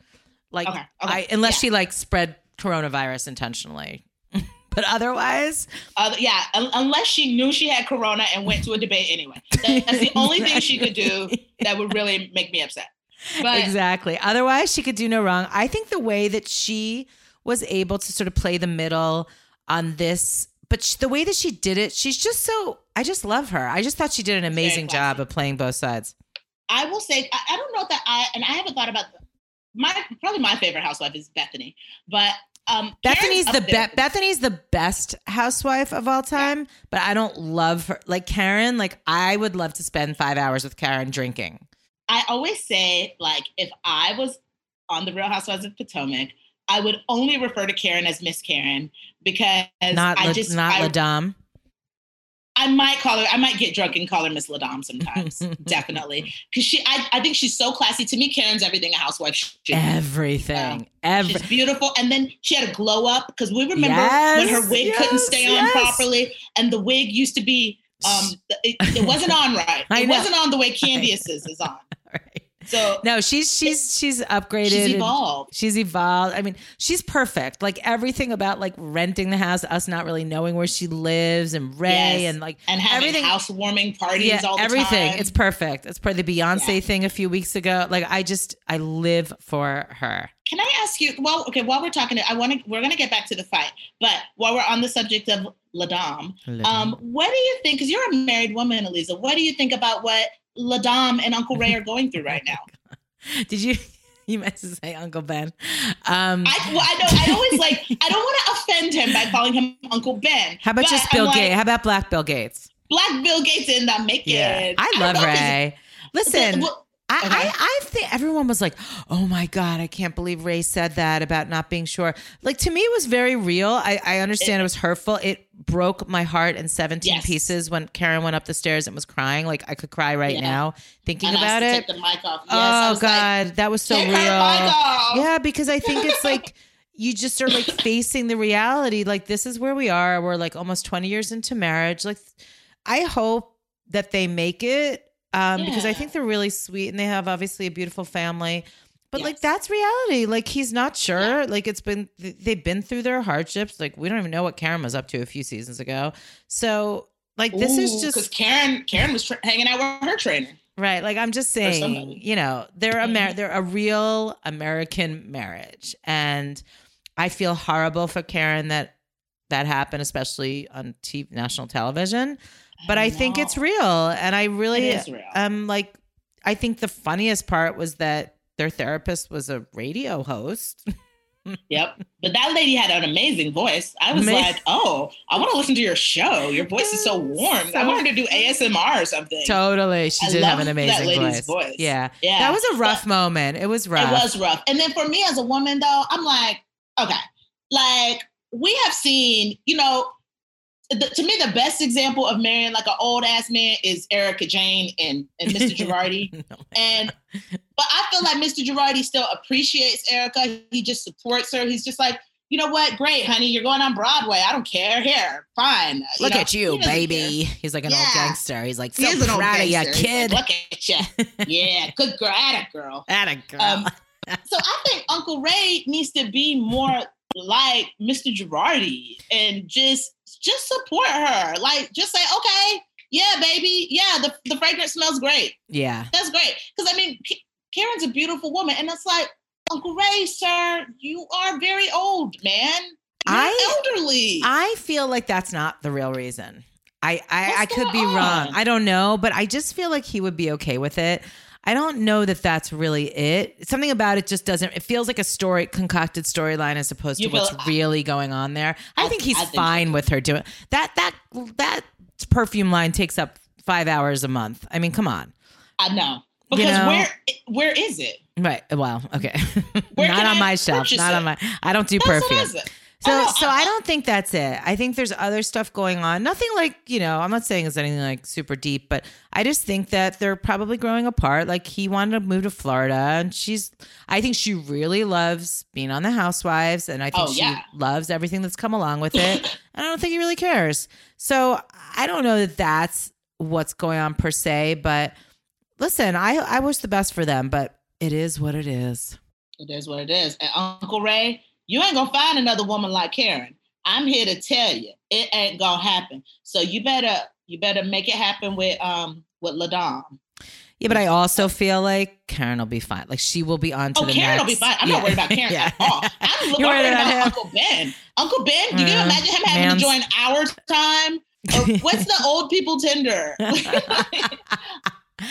Like Okay, okay, I unless yeah. she like spread coronavirus intentionally. but otherwise, Uh, yeah, un- unless she knew she had corona and went to a debate anyway. That's the only thing she could do that would really make me upset. But exactly. Otherwise, she could do no wrong. I think the way that she was able to sort of play the middle on this, but sh- the way that she did it, she's just so. I just love her. I just thought she did an amazing job of playing both sides. I will say, I, I don't know that I, and I haven't thought about my, probably my favorite housewife is Bethenny, but um, Bethenny's the be- Bethenny's the best housewife of all time, but I don't love her. Like Karen, like I would love to spend five hours with Karen drinking. I always say, like, if I was on the Real Housewives of Potomac, I would only refer to Karen as Miss Karen because Not I just not I, La I might call her. I might get drunk and call her Miss La Dame sometimes. definitely, because she. I, I think she's so classy. To me, Karen's everything a housewife should. be. Everything. Every. She's beautiful, and then she had a glow up because we remember Yes, when her wig couldn't yes, stay on properly, and the wig used to be um, it, it wasn't on right. It wasn't on the way Candiace's is on. Right. So No, she's she's she's upgraded. she's evolved. She's evolved. I mean, she's perfect. Like everything about like renting the house, us not really knowing where she lives, and Ray, Yes. and like and having everything. housewarming parties yeah, all the everything. time. It's perfect. It's part of the Beyonce Yeah. thing a few weeks ago. Like I just I live for her. Can I ask you? Well, okay. While we're talking, I want to. We're going to get back to the fight, but while we're on the subject of La Dame, um, what do you think? Because you're a married woman, Eliza. What do you think about what La Dame and Uncle Ray are going through right now. Did you? You meant to say Uncle Ben. Um, I, well, I know. I always like. I don't want to offend him by calling him Uncle Ben. how about just Bill like, Gates? How about Black Bill Gates? Black Bill Gates in the making. I love if Ray. Listen, Well, I, Okay. I, I think everyone was like, "Oh my god, I can't believe Ray said that about not being sure." Like to me, it was very real. I, I understand it, was hurtful. It broke my heart in seventeen Yes. pieces when Karen went up the stairs and was crying. Like I could cry right Yeah. now thinking and about it. Take the mic off. Yes, oh was like, god, that was so real. her mic off. Yeah, because I think it's like you just are like facing the reality. Like this is where we are. We're like almost 20 years into marriage. Like I hope that they make it um, because I think they're really sweet and they have obviously a beautiful family. But like that's reality. Like he's not sure. Like it's been they've been through their hardships. Like we don't even know what Karen was up to a few seasons ago. So like this is just because Karen. Karen was tra- hanging out with her trainer. Right. Like I'm just saying, you know, they're a mar- Mhm. they're a real American marriage. And I feel horrible for Karen that that happened, especially on TV, national television. But I, think it's real. And I really It is real. um like I think the funniest part was that their therapist was a radio host. Yep. But that lady had an amazing voice. I was Ama- like, oh, I want to listen to your show. Your voice is so warm. I want her to do ASMR or something. totally. She I did have an amazing voice. voice. Yeah. Yeah. That was a rough moment. It was rough. It was rough. And then for me as a woman, though, I'm like, okay, like we have seen, you know, the, to me, the best example of marrying like an old ass man is Erika Jayne and, and Mr. Girardi. No. And but I feel like Mr. Girardi still appreciates Erika. He just supports her. He's just like, you know what? Great, honey. You're going on Broadway. I don't care. Here, fine. Look know? at you, He baby. He's like an old gangster. He's like, care. so He is old proud of you, kid. like, Look at you. Yeah, good girl. Atta girl. Atta girl. Um, So I think Uncle Ray needs to be more like Mr. Girardi and just just support her. Like just say, okay, yeah, baby, yeah, the, the fragrance smells great. yeah. That's great. Because I mean, K- Karen's a beautiful woman, and it's like, Uncle Ray, sir, you are very old, man. You're I- elderly. I feel like that's not the real reason. I I, I could be going wrong. I don't know, but I just feel like he would be okay with it. I don't know that that's really it. Something about it just doesn't. It feels like a story, concocted storyline, as opposed to You feel- what's really going on there. I, I- think he's I think so fine with her doing that. That that perfume line takes up five hours a month. I mean, come on. I know. You Because know? where where is it? Right. Well, okay. Not on I my shelf. Not it? on my. I don't do That's perfume. What is it? So, Oh, so I- I don't think that's it. I think there's other stuff going on. Nothing like you know. I'm not saying it's anything like super deep, but I just think that they're probably growing apart. Like he wanted to move to Florida, and she's. I think she really loves being on the Housewives, and I think Oh, she yeah. loves everything that's come along with it. and I don't think he really cares. So I don't know that that's what's going on per se. But listen, I I wish the best for them, but it is what it is. It is what it is. And Uncle Ray, you ain't gonna find another woman like Karen. I'm here to tell you, it ain't gonna happen. So you better you better make it happen with um with Ladon. Yeah, but I also feel like Karen will be fine. Like she will be on to Oh, the Karen next. will be fine. I'm Yeah. not worried about Karen Yeah. at all. I'm You're worried about, about? Uncle Ben. Uncle Ben, you Uh, can imagine him having to join our time? Or what's the old people Tinder?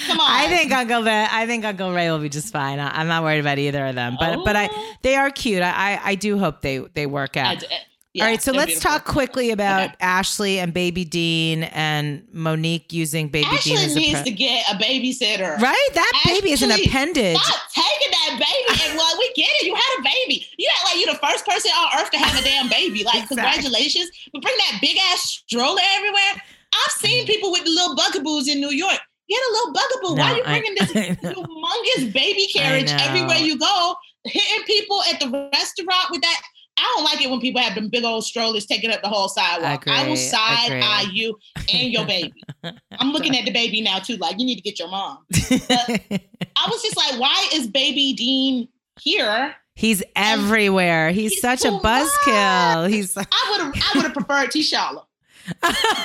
Come on. I think Uncle Ben, I think Uncle Ray will be just fine. I, I'm not worried about either of them. But but I Oh. they are cute. I I, I do hope they they work out. I d- eh, yeah, All right, so let's beautiful. talk quickly about Okay. Ashley and Baby Dean and Monique using Baby Dean Ashley needs pre- to get a babysitter. right. That baby is an appendage. Stop taking that baby. And well, we get it. You had a baby. You act like you're the first person on earth to have a damn baby. Like, Exactly. congratulations. But bring that big ass stroller everywhere. I've seen people with the little bugaboos in New York. Get a little bugaboo. Why are you I- bringing this I know. humongous baby carriage everywhere you go? Hitting people at the restaurant with that. I don't like it when people have them big old strollers taking up the whole sidewalk. I will side agree. eye you and your baby. I'm looking at the baby now too. Like you need to get your mom. I was just like, why is baby Dean here? He's everywhere. He's, He's such a buzzkill. He's I would have I would have preferred T'Challa.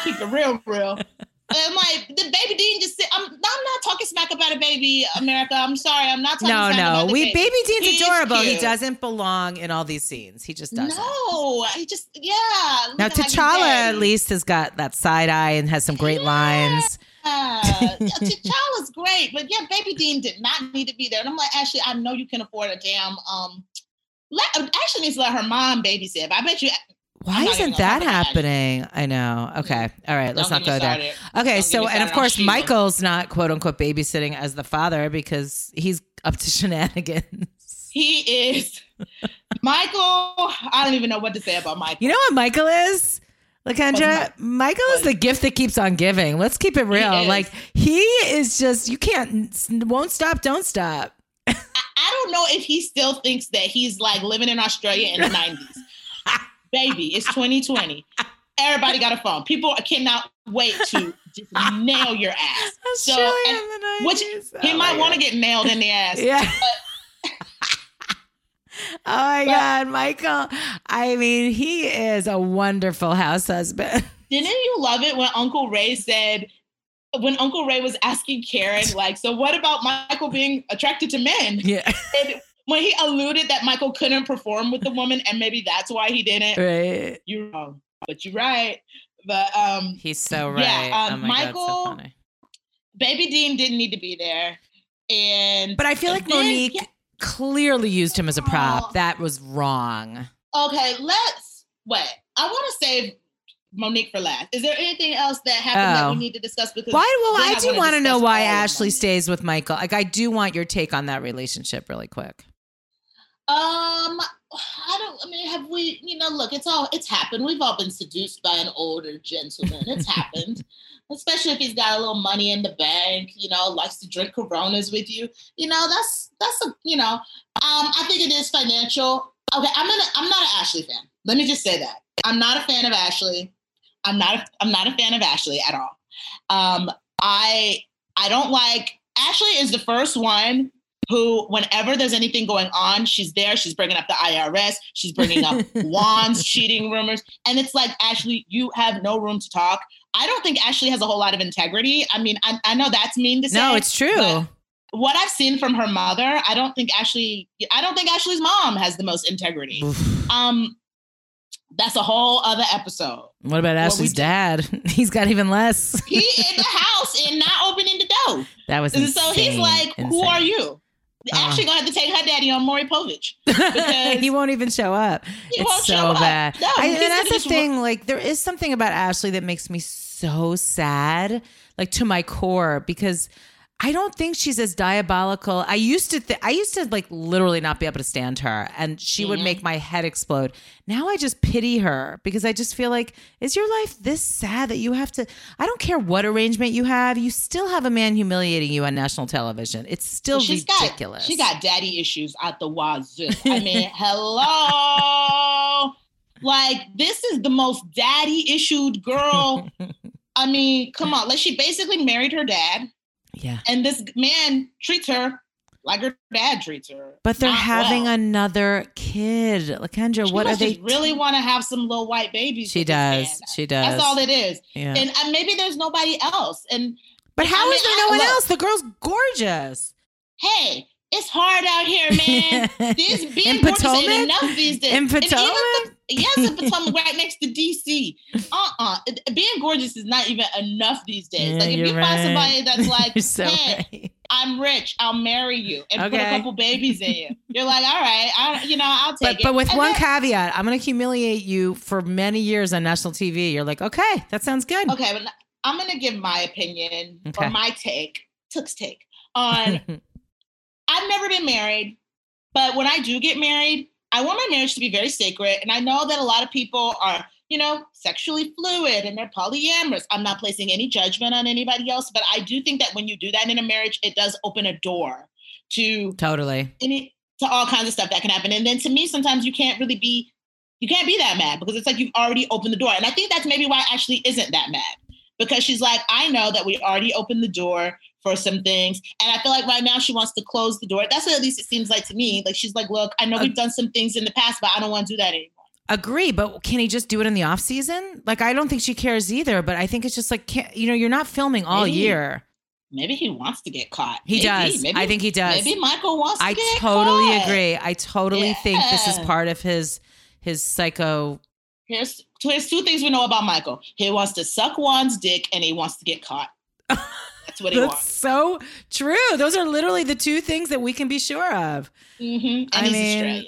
Keep it real, real. I'm like, the baby Dean just sit. I'm, I'm not talking smack about a baby, America. I'm sorry. I'm not talking no, smack about no. We baby. Baby Dean's He's adorable. He doesn't belong in all these scenes. He just doesn't. No, he just yeah. Now looking like his T'Challa at least has got that side eye and has some great Yeah. lines. yeah, T'Challa's great, but yeah, Baby Dean did not need to be there. And I'm like, Ashley, I know you can afford a damn. Um, let Ashley needs to let her mom babysit. But I bet you. Why isn't that happening? I know. Okay. All right. Let's Don't not go there. Okay. Don't So, and of course. Michael's not quote unquote babysitting as the father because he's up to shenanigans. He is Michael. I don't even know what to say about Michael. You know what Michael is? Lakendra, Michael is the gift that keeps on giving. Let's keep it real. is. Like he is just you can't won't stop, don't stop. I, I don't know if he still thinks that he's like living in Australia in the 90s. Baby, it's 2020. Everybody got a phone. People cannot wait to just nail your ass. So, and which he Oh might want to get nailed in the ass. Yeah. oh my But- God, Michael. I mean, he is a wonderful house husband. Didn't you love it when Uncle Ray said, when Uncle Ray was asking Karen, like, so what about Michael being attracted to men? yeah. And when he alluded that Michael couldn't perform with the woman, and maybe that's why he didn't. Right. You're wrong, but you're right. But um, He's so right. Yeah, um, oh my God, Michael- so. Baby Dean didn't need to be there, and But I feel like then- Monique yeah, clearly used him as a Oh. prop. That was wrong. okay, let's wait. I want to save Monique for last. Is there anything else that happened that Oh. we need to discuss? Because Why? Well, then I do wanna know why Ashley Monique. stays with Michael. Like, I do want your take on that relationship, really quick. Um, I don't. I mean, have we? You know, look, it's all. It's happened. We've all been seduced by an older gentleman. It's happened, especially if he's got a little money in the bank. You know, likes to drink Coronas with you. You know, that's that's a. You know, um, I think it is financial. Okay, I'm gonna. I'm not an Ashley fan. Let me just say that I'm not a fan of Ashley. I'm not. A, I'm not a fan of Ashley at all. Um, I I don't like Ashley is the first one who, whenever there's anything going on, she's there. She's bringing up the IRS. She's bringing up Juan's cheating rumors, and it's like Ashley, you have no room to talk. I don't think Ashley has a whole lot of integrity. I mean, I, I know that's mean to say. No, it's true. What I've seen from her mother, I don't think Ashley. I don't think Ashley's mom has the most integrity. Oof. Um, that's a whole other episode. What about Ashley's do- dad? He's got even less. He in the house and not opening the door. That was And insane. so he's like, "Who are you?" Uh. Ashley gonna have to take her daddy on Maury Povich. because- he won't even show up. He it's won't so show up. bad. No, I, and that's the thing. Like, there is something about Ashley that makes me so sad, like to my core, because I don't think she's as diabolical. I used to, th- I used to like literally not be able to stand her, and she would Mhm. make my head explode. Now I just pity her because I just feel like, is your life this sad that you have to? I don't care what arrangement you have, you still have a man humiliating you on national television. It's still She's ridiculous. got she got daddy issues out the wazoo. I mean, hello. Like this is the most daddy issued girl. I mean, come on. Like she basically married her dad, yeah. and this man treats her like her dad treats her. But they're having well. another kid. Lakendra, She what are they? really want to have some little white babies. she does. She does. That's all it is. yeah. And uh, maybe there's nobody else. And but how I is mean, there I- no one look. else? The girl's gorgeous. hey, it's hard out here, man. This being In gorgeous ain't enough these days. In And even Potomac? Yes, in Potomac, right next to DC. Uh-uh. Being gorgeous is not even enough these days. Yeah, like if you find somebody that's like, so hey, right. I'm rich, I'll marry you and put a couple babies in you. You're like, all right, I, you know, I'll take But it. but with And one then- caveat, I'm going to humiliate you for many years on national TV. You're like, okay, that sounds good. okay, but I'm gonna give my opinion Okay. or my take, Took's take on I've never been married, but when I do get married, I want my marriage to be very sacred. And I know that a lot of people are, you know, sexually fluid and they're polyamorous. I'm not placing any judgment on anybody else, but I do think that when you do that in a marriage, it does open a door to totally. any to all kinds of stuff that can happen. And then to me, sometimes you can't really be you can't be that mad because it's like you've already opened the door. And I think that's maybe why Ashley isn't that mad. Because she's like, I know that we already opened the door for some things. And I feel like right now she wants to close the door. That's what at least it seems like to me. Like she's like, look, I know we've done some things in the past, but I don't want to do that anymore. Agree, but can he just do it in the off season? Like, I don't think she cares either. But I think it's just like, can't, you know, you're not filming all Maybe. year. Maybe he wants to get caught. He Maybe. does. Maybe, I think he does. Maybe Michael wants to I get totally caught. agree. I totally think this is part of his his psycho. Here's, here's two things we know about Michael. He wants to suck Juan's dick and he wants to get caught. That's what he That's wants. so true. Those are literally the two things that we can be sure of. hmm And I he's mean, Australian.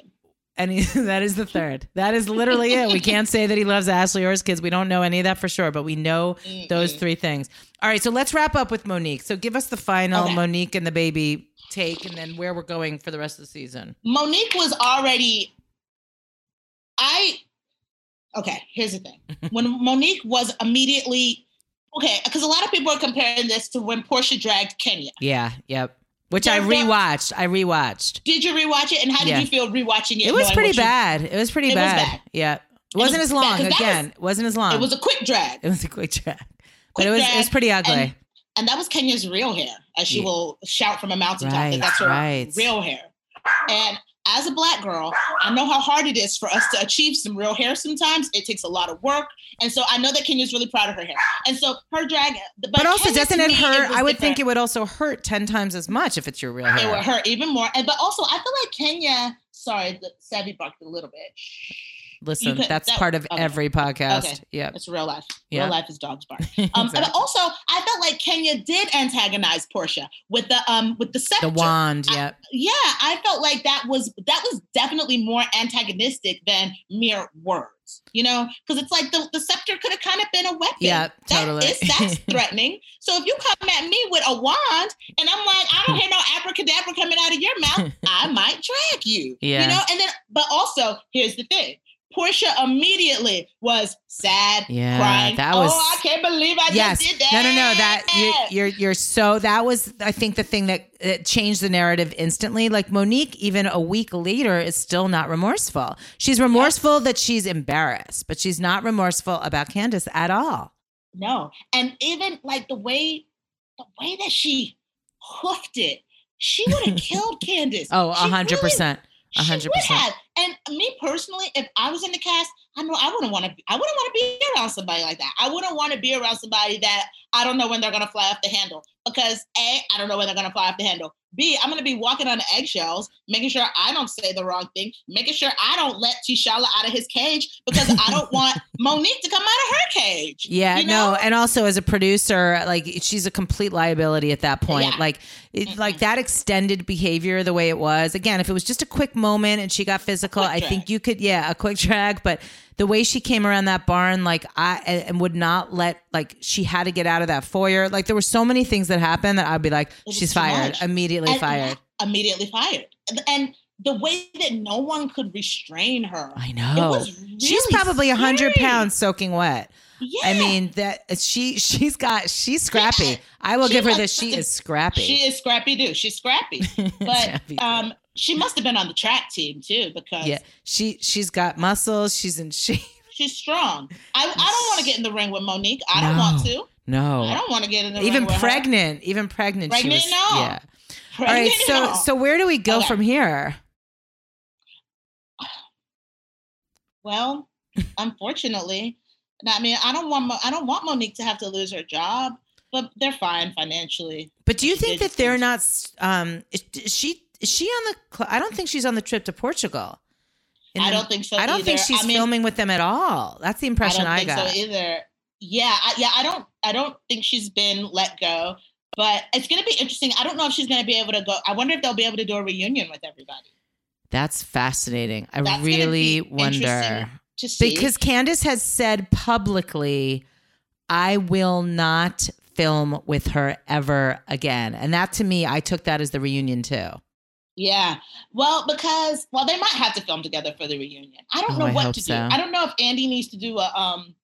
And he, that is the third. That is literally it. We can't say that he loves Ashley or his kids. We don't know any of that for sure, but we know those Mm-mm. three things. All right, so let's wrap up with Monique. So give us the final Okay. Monique and the baby take, and then where we're going for the rest of the season. Monique was already. I. Okay, here's the thing. When Monique was immediately. Okay, because a lot of people are comparing this to when Porsha dragged Kenya. Yeah, yep. Which I rewatched. I rewatched. Did you rewatch it? And how did Yeah. you feel rewatching it? It was pretty what you- bad. It was pretty It was bad. bad. Yeah. It wasn't was as long. bad, Again, it wasn't as long. It was a quick drag. It was a quick track, but it was it was pretty ugly. and- And that was Kenya's real hair, as she Yeah. will shout from a mountaintop Right, that that's her right. real hair. And as a black girl, I know how hard it is for us to achieve some real hair sometimes. It takes a lot of work. And so I know that Kenya's really proud of her hair. And so her drag, but, but also, Kenya, doesn't it hurt? was I would think it would also hurt ten times as much if it's your real hair. it would hurt even more. And but also I feel like Kenya, sorry, the savvy barked a little bit. Listen, could- that's that- part of okay. every podcast. Okay. Yep. It's real life. Yeah. Real life is dogs bark. Um, Exactly. But also, I felt like Kenya did antagonize Porsha with the um with the scepter. the wand. Yep. yeah, I felt like that was that was definitely more antagonistic than mere words. You know, because it's like the, the scepter could have kind of been a weapon. Yeah, totally. is- that's threatening. So if you come at me with a wand and I'm like, I don't hear no abracadabra coming out of your mouth, I might drag you. Yeah. You know, and then but also here's the thing. Porsha immediately was sad, Yeah, crying. that was- oh, I can't believe I yes. just did that. No, no, no. That you're, you're you're so. That was I think the thing that, that changed the narrative instantly. Like Monique, even a week later, is still not remorseful. She's remorseful that she's embarrassed, but she's not remorseful about Candiace at all. No. And even like the way the way that she hoofed it, she would have killed Candiace. Oh, a 100%. A She hundred would percent. have. And me personally, if I was in the cast, I know I wouldn't want to. I wouldn't want to be around somebody like that. I wouldn't want to be around somebody that I don't know when they're gonna fly off the handle. Because a, I don't know when they're gonna fly off the handle. B, I'm gonna be walking on eggshells, making sure I don't say the wrong thing, making sure I don't let T'Challa out of his cage because I don't want Monique to come out of her cage. Yeah, you know? no, and also as a producer, like she's a complete liability at that point. Yeah. Like, it, Mhm. like that extended behavior, the way it was. Again, if it was just a quick moment and she got physical, I think you could, yeah, a quick drag. But the way she came around that barn, like I and would not let, like she had to get out of that foyer. Like there were so many things that happened that I'd be like, she's fired, immediately And- fired. Immediately fired. And- And the way that no one could restrain her. I It know. was she's probably a hundred pounds soaking wet. Yeah. I mean that she she's got she's scrappy. I will She give her this. She is scrappy. She is scrappy too. She's scrappy. But Scrappy. um she must have been on the track team too because yeah, she she's got muscles. She's in shape. she's strong. I, I don't want to get in the ring with Monique. I don't want to. No, I don't want to get in the even ring with pregnant, even pregnant. Pregnant? was, No. Yeah. her. All right. So No. so where do we go Okay. from here? well, unfortunately, I mean, I don't want Mo- I don't want Monique to have to lose her job, but they're fine financially. But do you think that they're not? Um, is, is she is she on the? I don't think she's on the trip to Portugal. I the- don't think so. I don't think she's I mean, filming with them at all. That's the impression I I, don't think got. so either. Yeah, I, yeah, I don't, I don't think she's been let go. But it's going to be interesting. I don't know if she's going to be able to go. I wonder if they'll be able to do a reunion with everybody. That's fascinating. I That's really be wonder. interesting to see. Because Candiace has said publicly, I will not film with her ever again. And that to me, I took that as the reunion too. Yeah, well, because well, they might have to film together for the reunion. I don't Oh, know I what to so. do. I don't know if Andy needs to do a um,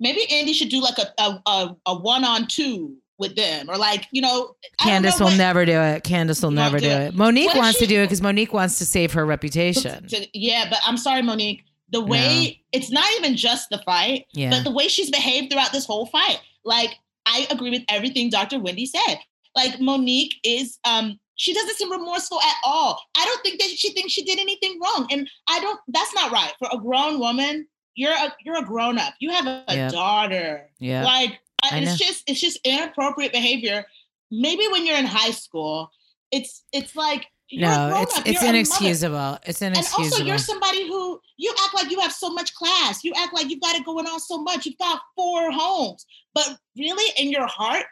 maybe Andy should do like a a a, a one on two with them, or like you know, Candiace know will what- never do it. Candiace will never do it. it. Monique What wants to do it because Monique wants to save her reputation. to- yeah, but I'm sorry, Monique. The way it's not even just the fight, Yeah. but the way she's behaved throughout this whole fight. Like, I agree with everything Dr. Wendy said. Like, Monique is, um, she doesn't seem remorseful at all. I don't think that she thinks she did anything wrong. And I don't, that's not right. For a grown woman, you're a you're a grown up. You have a, Yep. daughter. Yeah. Like it's just it's just inappropriate behavior. Maybe when you're in high school, it's it's like you're no, it's it's You're inexcusable. It's And inexcusable. also, you're somebody who you act like you have so much class. You act like you've got it going on so much. You've got four homes, but really, in your heart,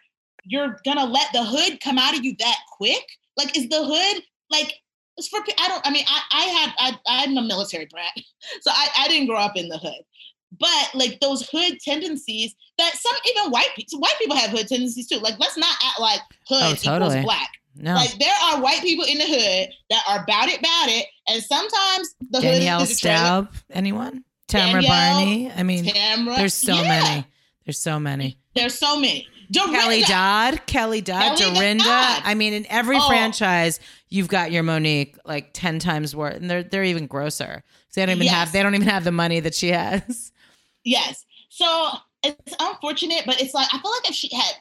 you're gonna let the hood come out of you that quick? Like, is the hood like it's for? I don't. I mean, I I had I I'm a military brat, so I I didn't grow up in the hood. But like those hood tendencies that some even white people white people have hood tendencies too. Like let's not act like hood Oh, totally. equals black. No. Like there are white people in the hood that are about it, about it, and sometimes the Danielle hood is. Staub, anyone? Tamra Danielle, Barney. I mean, Tamra. there's so Yeah, many. There's so many. There's so many. Dorinda, Kelly Dodd, Kelly Dodd, Kelly Dorinda. Dodd. I mean, in every Oh. franchise, you've got your Monique like ten times worse, and they're they're even grosser. 'Cause They don't even Yes. have they don't even have the money that she has. Yes. So it's unfortunate, but it's like I feel like if she had,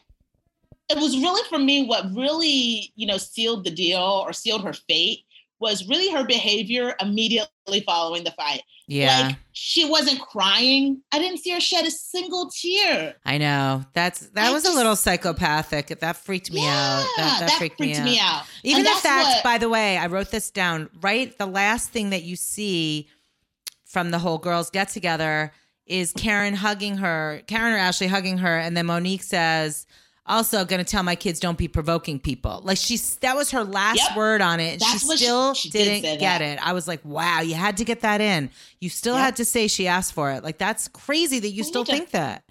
it was really for me what really you know sealed the deal or sealed her fate was really her behavior immediately following the fight. Yeah, Like she wasn't crying. I didn't see her shed a single tear. I know. That's that I was a little psychopathic. That freaked me out. That, that, freaked, me out. me out. Even the fact, what- by the way, I wrote this down, right? The last thing that you see from the whole girls get together is Karen hugging her, Karen or Ashley hugging her, and then Monique says, also gonna tell my kids don't be provoking people. Like she's that was her last Yep. word on it. And she That's she- still she did didn't say get that. it. I was like, wow, you had to get that in. You still Yep. had to say she asked for it. Like that's crazy that you We still need to- think that.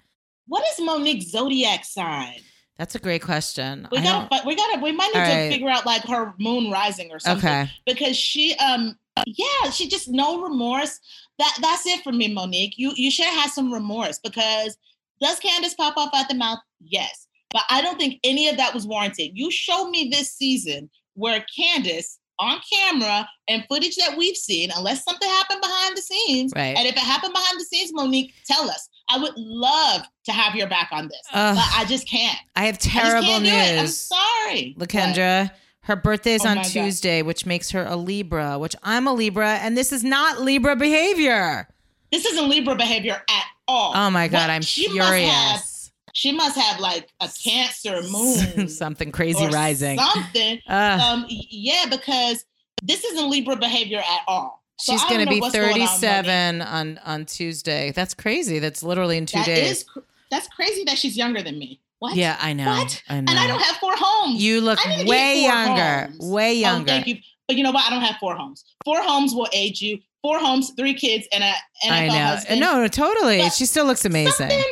What is Monique's zodiac sign? That's a great question. We I gotta, we gotta, we might need All to right. figure out like her moon rising or something. okay. because she um yeah she just no remorse that that's it for me monique you you should have some remorse because does candiace pop off at the mouth yes but i don't think any of that was warranted you showed me this season where candiace on camera and footage that we've seen unless something happened behind the scenes Right. and if it happened behind the scenes monique tell us i would love to have your back on this Ugh. but i just can't I have I terrible do it. i'm news. sorry? Lakendra. Her birthday's Oh on my God. Tuesday, which makes her a Libra, which I'm a Libra, and this is not Libra behavior. this isn't libra behavior at all Oh my God, What I'm she must have furious. She must have like a cancer moon Something crazy rising. something Ugh. um yeah because this isn't libra behavior at all So She's going to be what's going on, 37 on, on Tuesday. That's crazy. That's literally in two That days. is that's crazy that she's younger than me what yeah, I know. What? I know. and i don't have four homes you look I need to get way younger. homes. Way Oh, younger. thank you but you know what i don't have four homes four homes will age you four homes three kids and a and I know. husband. No, no, totally. But she still looks amazing. Something,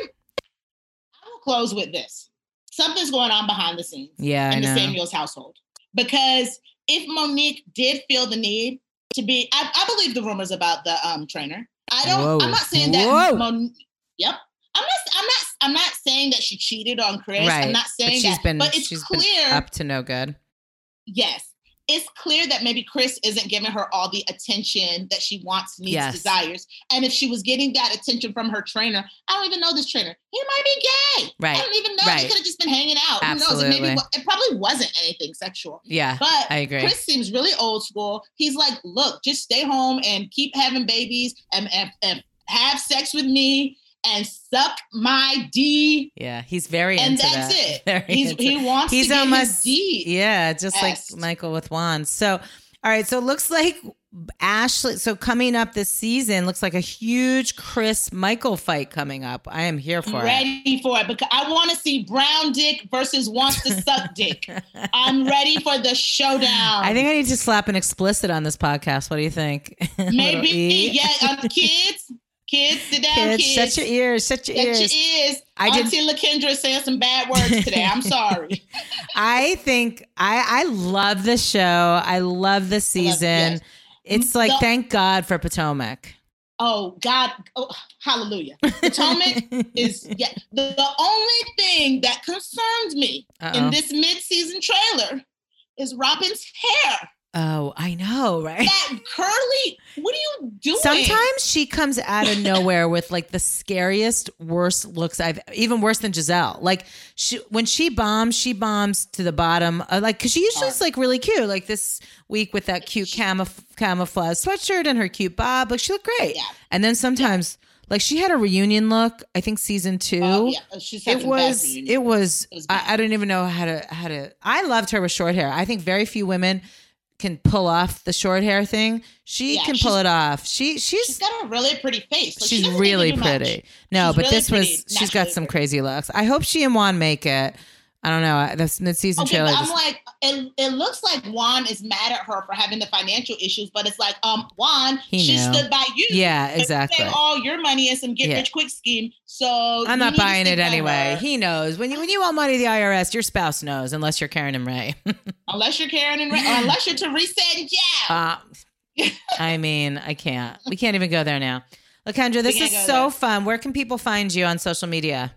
close with this. Something's going on behind the scenes. Yeah, I in the know. Samuels household. Because if Monique did feel the need to be, I, I believe the rumors about the um trainer. I don't. Whoa. I'm not saying that. Whoa. Mon, yep. I'm not. I'm not. I'm not saying that she cheated on Chris. Right. I'm not But saying she's that. been but it's she's clear. been up to no good. yes, it's clear that maybe Chris isn't giving her all the attention that she wants, needs, Yes. desires. And if she was getting that attention from her trainer, I don't even know this trainer. He might be gay. Right. I don't even know. Right. He could have just been hanging out. Absolutely. Who knows? It, maybe, it probably wasn't anything sexual. Yeah. But I agree. Chris seems really old school. He's like, look, just stay home and keep having babies and, and, and have sex with me and suck my D. Yeah, he's very And into that's that. it. Very He's, he wants he's to get almost his D. yeah, just Yes. like Michael with wands. So, all right, so it looks like Ashley. So coming up this season looks like a huge Chris Michael fight coming up. I am here for I'm it. ready for it because I want to see brown dick versus wants to suck dick. I'm ready for the showdown. I think I need to slap an explicit on this podcast. What do you think? Maybe E? yeah, um, kids, kids, sit down, Kids, kids. shut your ears. Shut your Shut ears. your ears. I did- Auntie LaKendra saying some bad words today. I'm sorry. I think I I love the show. I love the season. yes. It's like The- thank God for Potomac. Oh God, oh, hallelujah. Potomac is yeah. The, the only thing that concerns me Uh-oh. in uh-uh. this mid-season trailer is Robyn's hair. Oh, I know, right? That curly. What are you doing? Sometimes she comes out of nowhere with like the scariest, worst looks I've even worse than Gizelle. Like she when she bombs, she bombs to the bottom. Uh, like because she usually is like really cute. Like this week with that cute camouf- camouflage sweatshirt and her cute bob. Like she looked great. Yeah. And then sometimes like she had a reunion look. I think season two. Oh, yeah. She's It was. It was. It was. I, I don't even know how to how to. I loved her with short hair. I think very few women can pull off the short hair thing. She Yeah, can pull it off. She she's She's got a really pretty face. Like, she's doesn't need to really do much. pretty. No, She's but really this was she's got some pretty. crazy looks. I hope she and Juan make it. I don't know. This mid-season Okay, trailer. I'm just- like, it, it looks like Juan is mad at her for having the financial issues, but it's like, um, Juan, He she knew. stood by you. yeah, exactly. All your money in some get Yeah. rich quick scheme. So I'm not buying it anyway. He knows when you when you owe money to the IRS, your spouse knows, unless you're Karen and Ray. unless you're Karen and Ray, or unless you're Teresa and Jeff. Uh, I mean, I can't. We can't even go there now. Lakendra, this is so there. fun. Where can people find you on social media?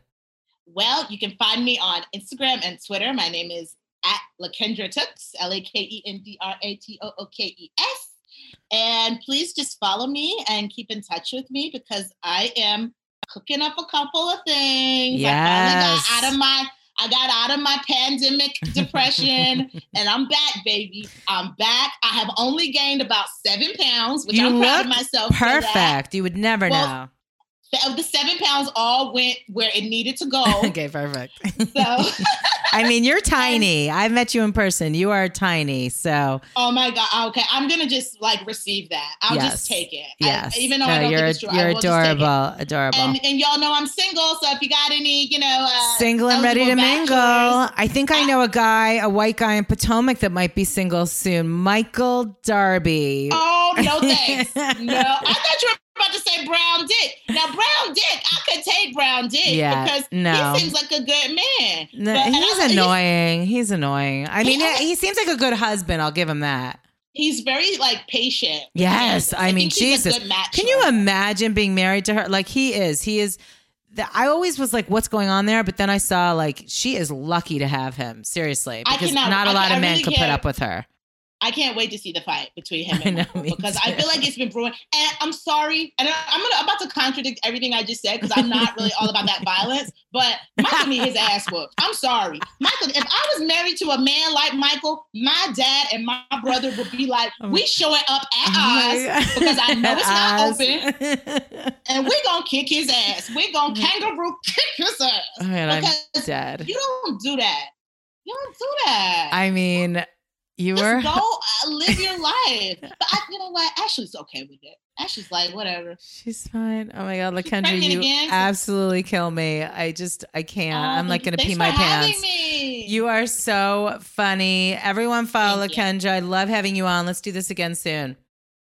Well, you can find me on Instagram and Twitter. My name is at Lakendra Tookes, L A K E N D R A T O O K E S. And please just follow me and keep in touch with me because I am cooking up a couple of things. Yes. I finally got out of my I got out of my pandemic depression and I'm back, baby. I'm back. I have only gained about seven pounds, which You I'm proud of myself. Perfect. You would never Well, know. The- Of the seven pounds, all went where it needed to go. okay, perfect. So I mean, you're tiny. I've met you in person. You are tiny. So Oh my god! Okay, I'm gonna just like receive that. I'll Yes. just take it. I- yes, even though no, I don't you're think it's true, I you're will just take it. adorable, adorable. And, and y'all know I'm single, so if you got any, you know, uh, single and ready to mingle. I think I know a guy, a white guy in Potomac that might be single soon. Michael Darby. Oh no, thanks. no, I thought you were brown dick. Now, brown dick, I could take brown dick Yeah, because no. he seems like a good man. No, But- he's I- annoying. He's annoying. I mean, Yeah. he seems like a good husband. I'll give him that. He's very like patient. Yes, I mean, think a Jesus. good match Can you imagine being married to her? Like he is. He is. the- I always was like, "What's going on there?" But then I saw like she is lucky to have him. Seriously, I because cannot- not a I- lot I of men really could put up with her. I can't wait to see the fight between him I and know, me because I feel like it's been brewing. And I'm sorry, and I- I'm gonna about to contradict everything I just said because I'm not really all about that violence. But Michael need his ass whooped. I'm sorry, Michael. If I was married to a man like Michael, my dad and my brother would be like, Oh we showing up at Oh my ours because I know it's not Oz. open, and we're gonna kick his ass. We're gonna mm. kangaroo kick his ass oh man, I'm dead. you don't do that. You don't do that. I mean, you Just were. go uh, live your life. But I, you know what? Ashley's okay with it. Ashley's like, whatever. She's fine. Oh my god, Lakendra, you again. absolutely kill me. I just, I can't. I'm Oh, like gonna pee my pants. Me. You are so funny. Everyone follow Thank. Lakendra. I love having you on. Let's do this again soon.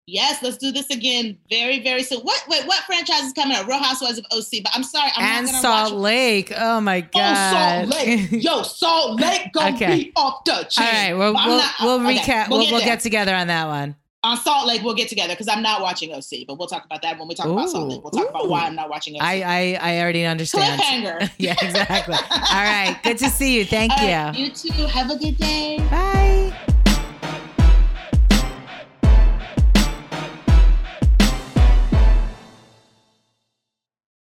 Yes, let's do this again very, very soon. What? Wait, what franchise is coming up? Real Housewives of OC. But I'm sorry, I'm and not gonna Salt watch. Lake. Oh my god. Oh. Salt Lake. Yo, Salt Lake gonna Okay. be off the chain. All right, we'll we'll, not- we'll okay, recap. we'll We'll, get we'll get together on that one. On Salt Lake, we'll get together because I'm not watching OC. But we'll talk about that when we talk about Salt Lake. We'll talk about why I'm not watching OC. I I, I already understand. Cliffhanger. yeah, exactly. All right. Good to see you. Thank All you. right, you too. Have a good day. Bye.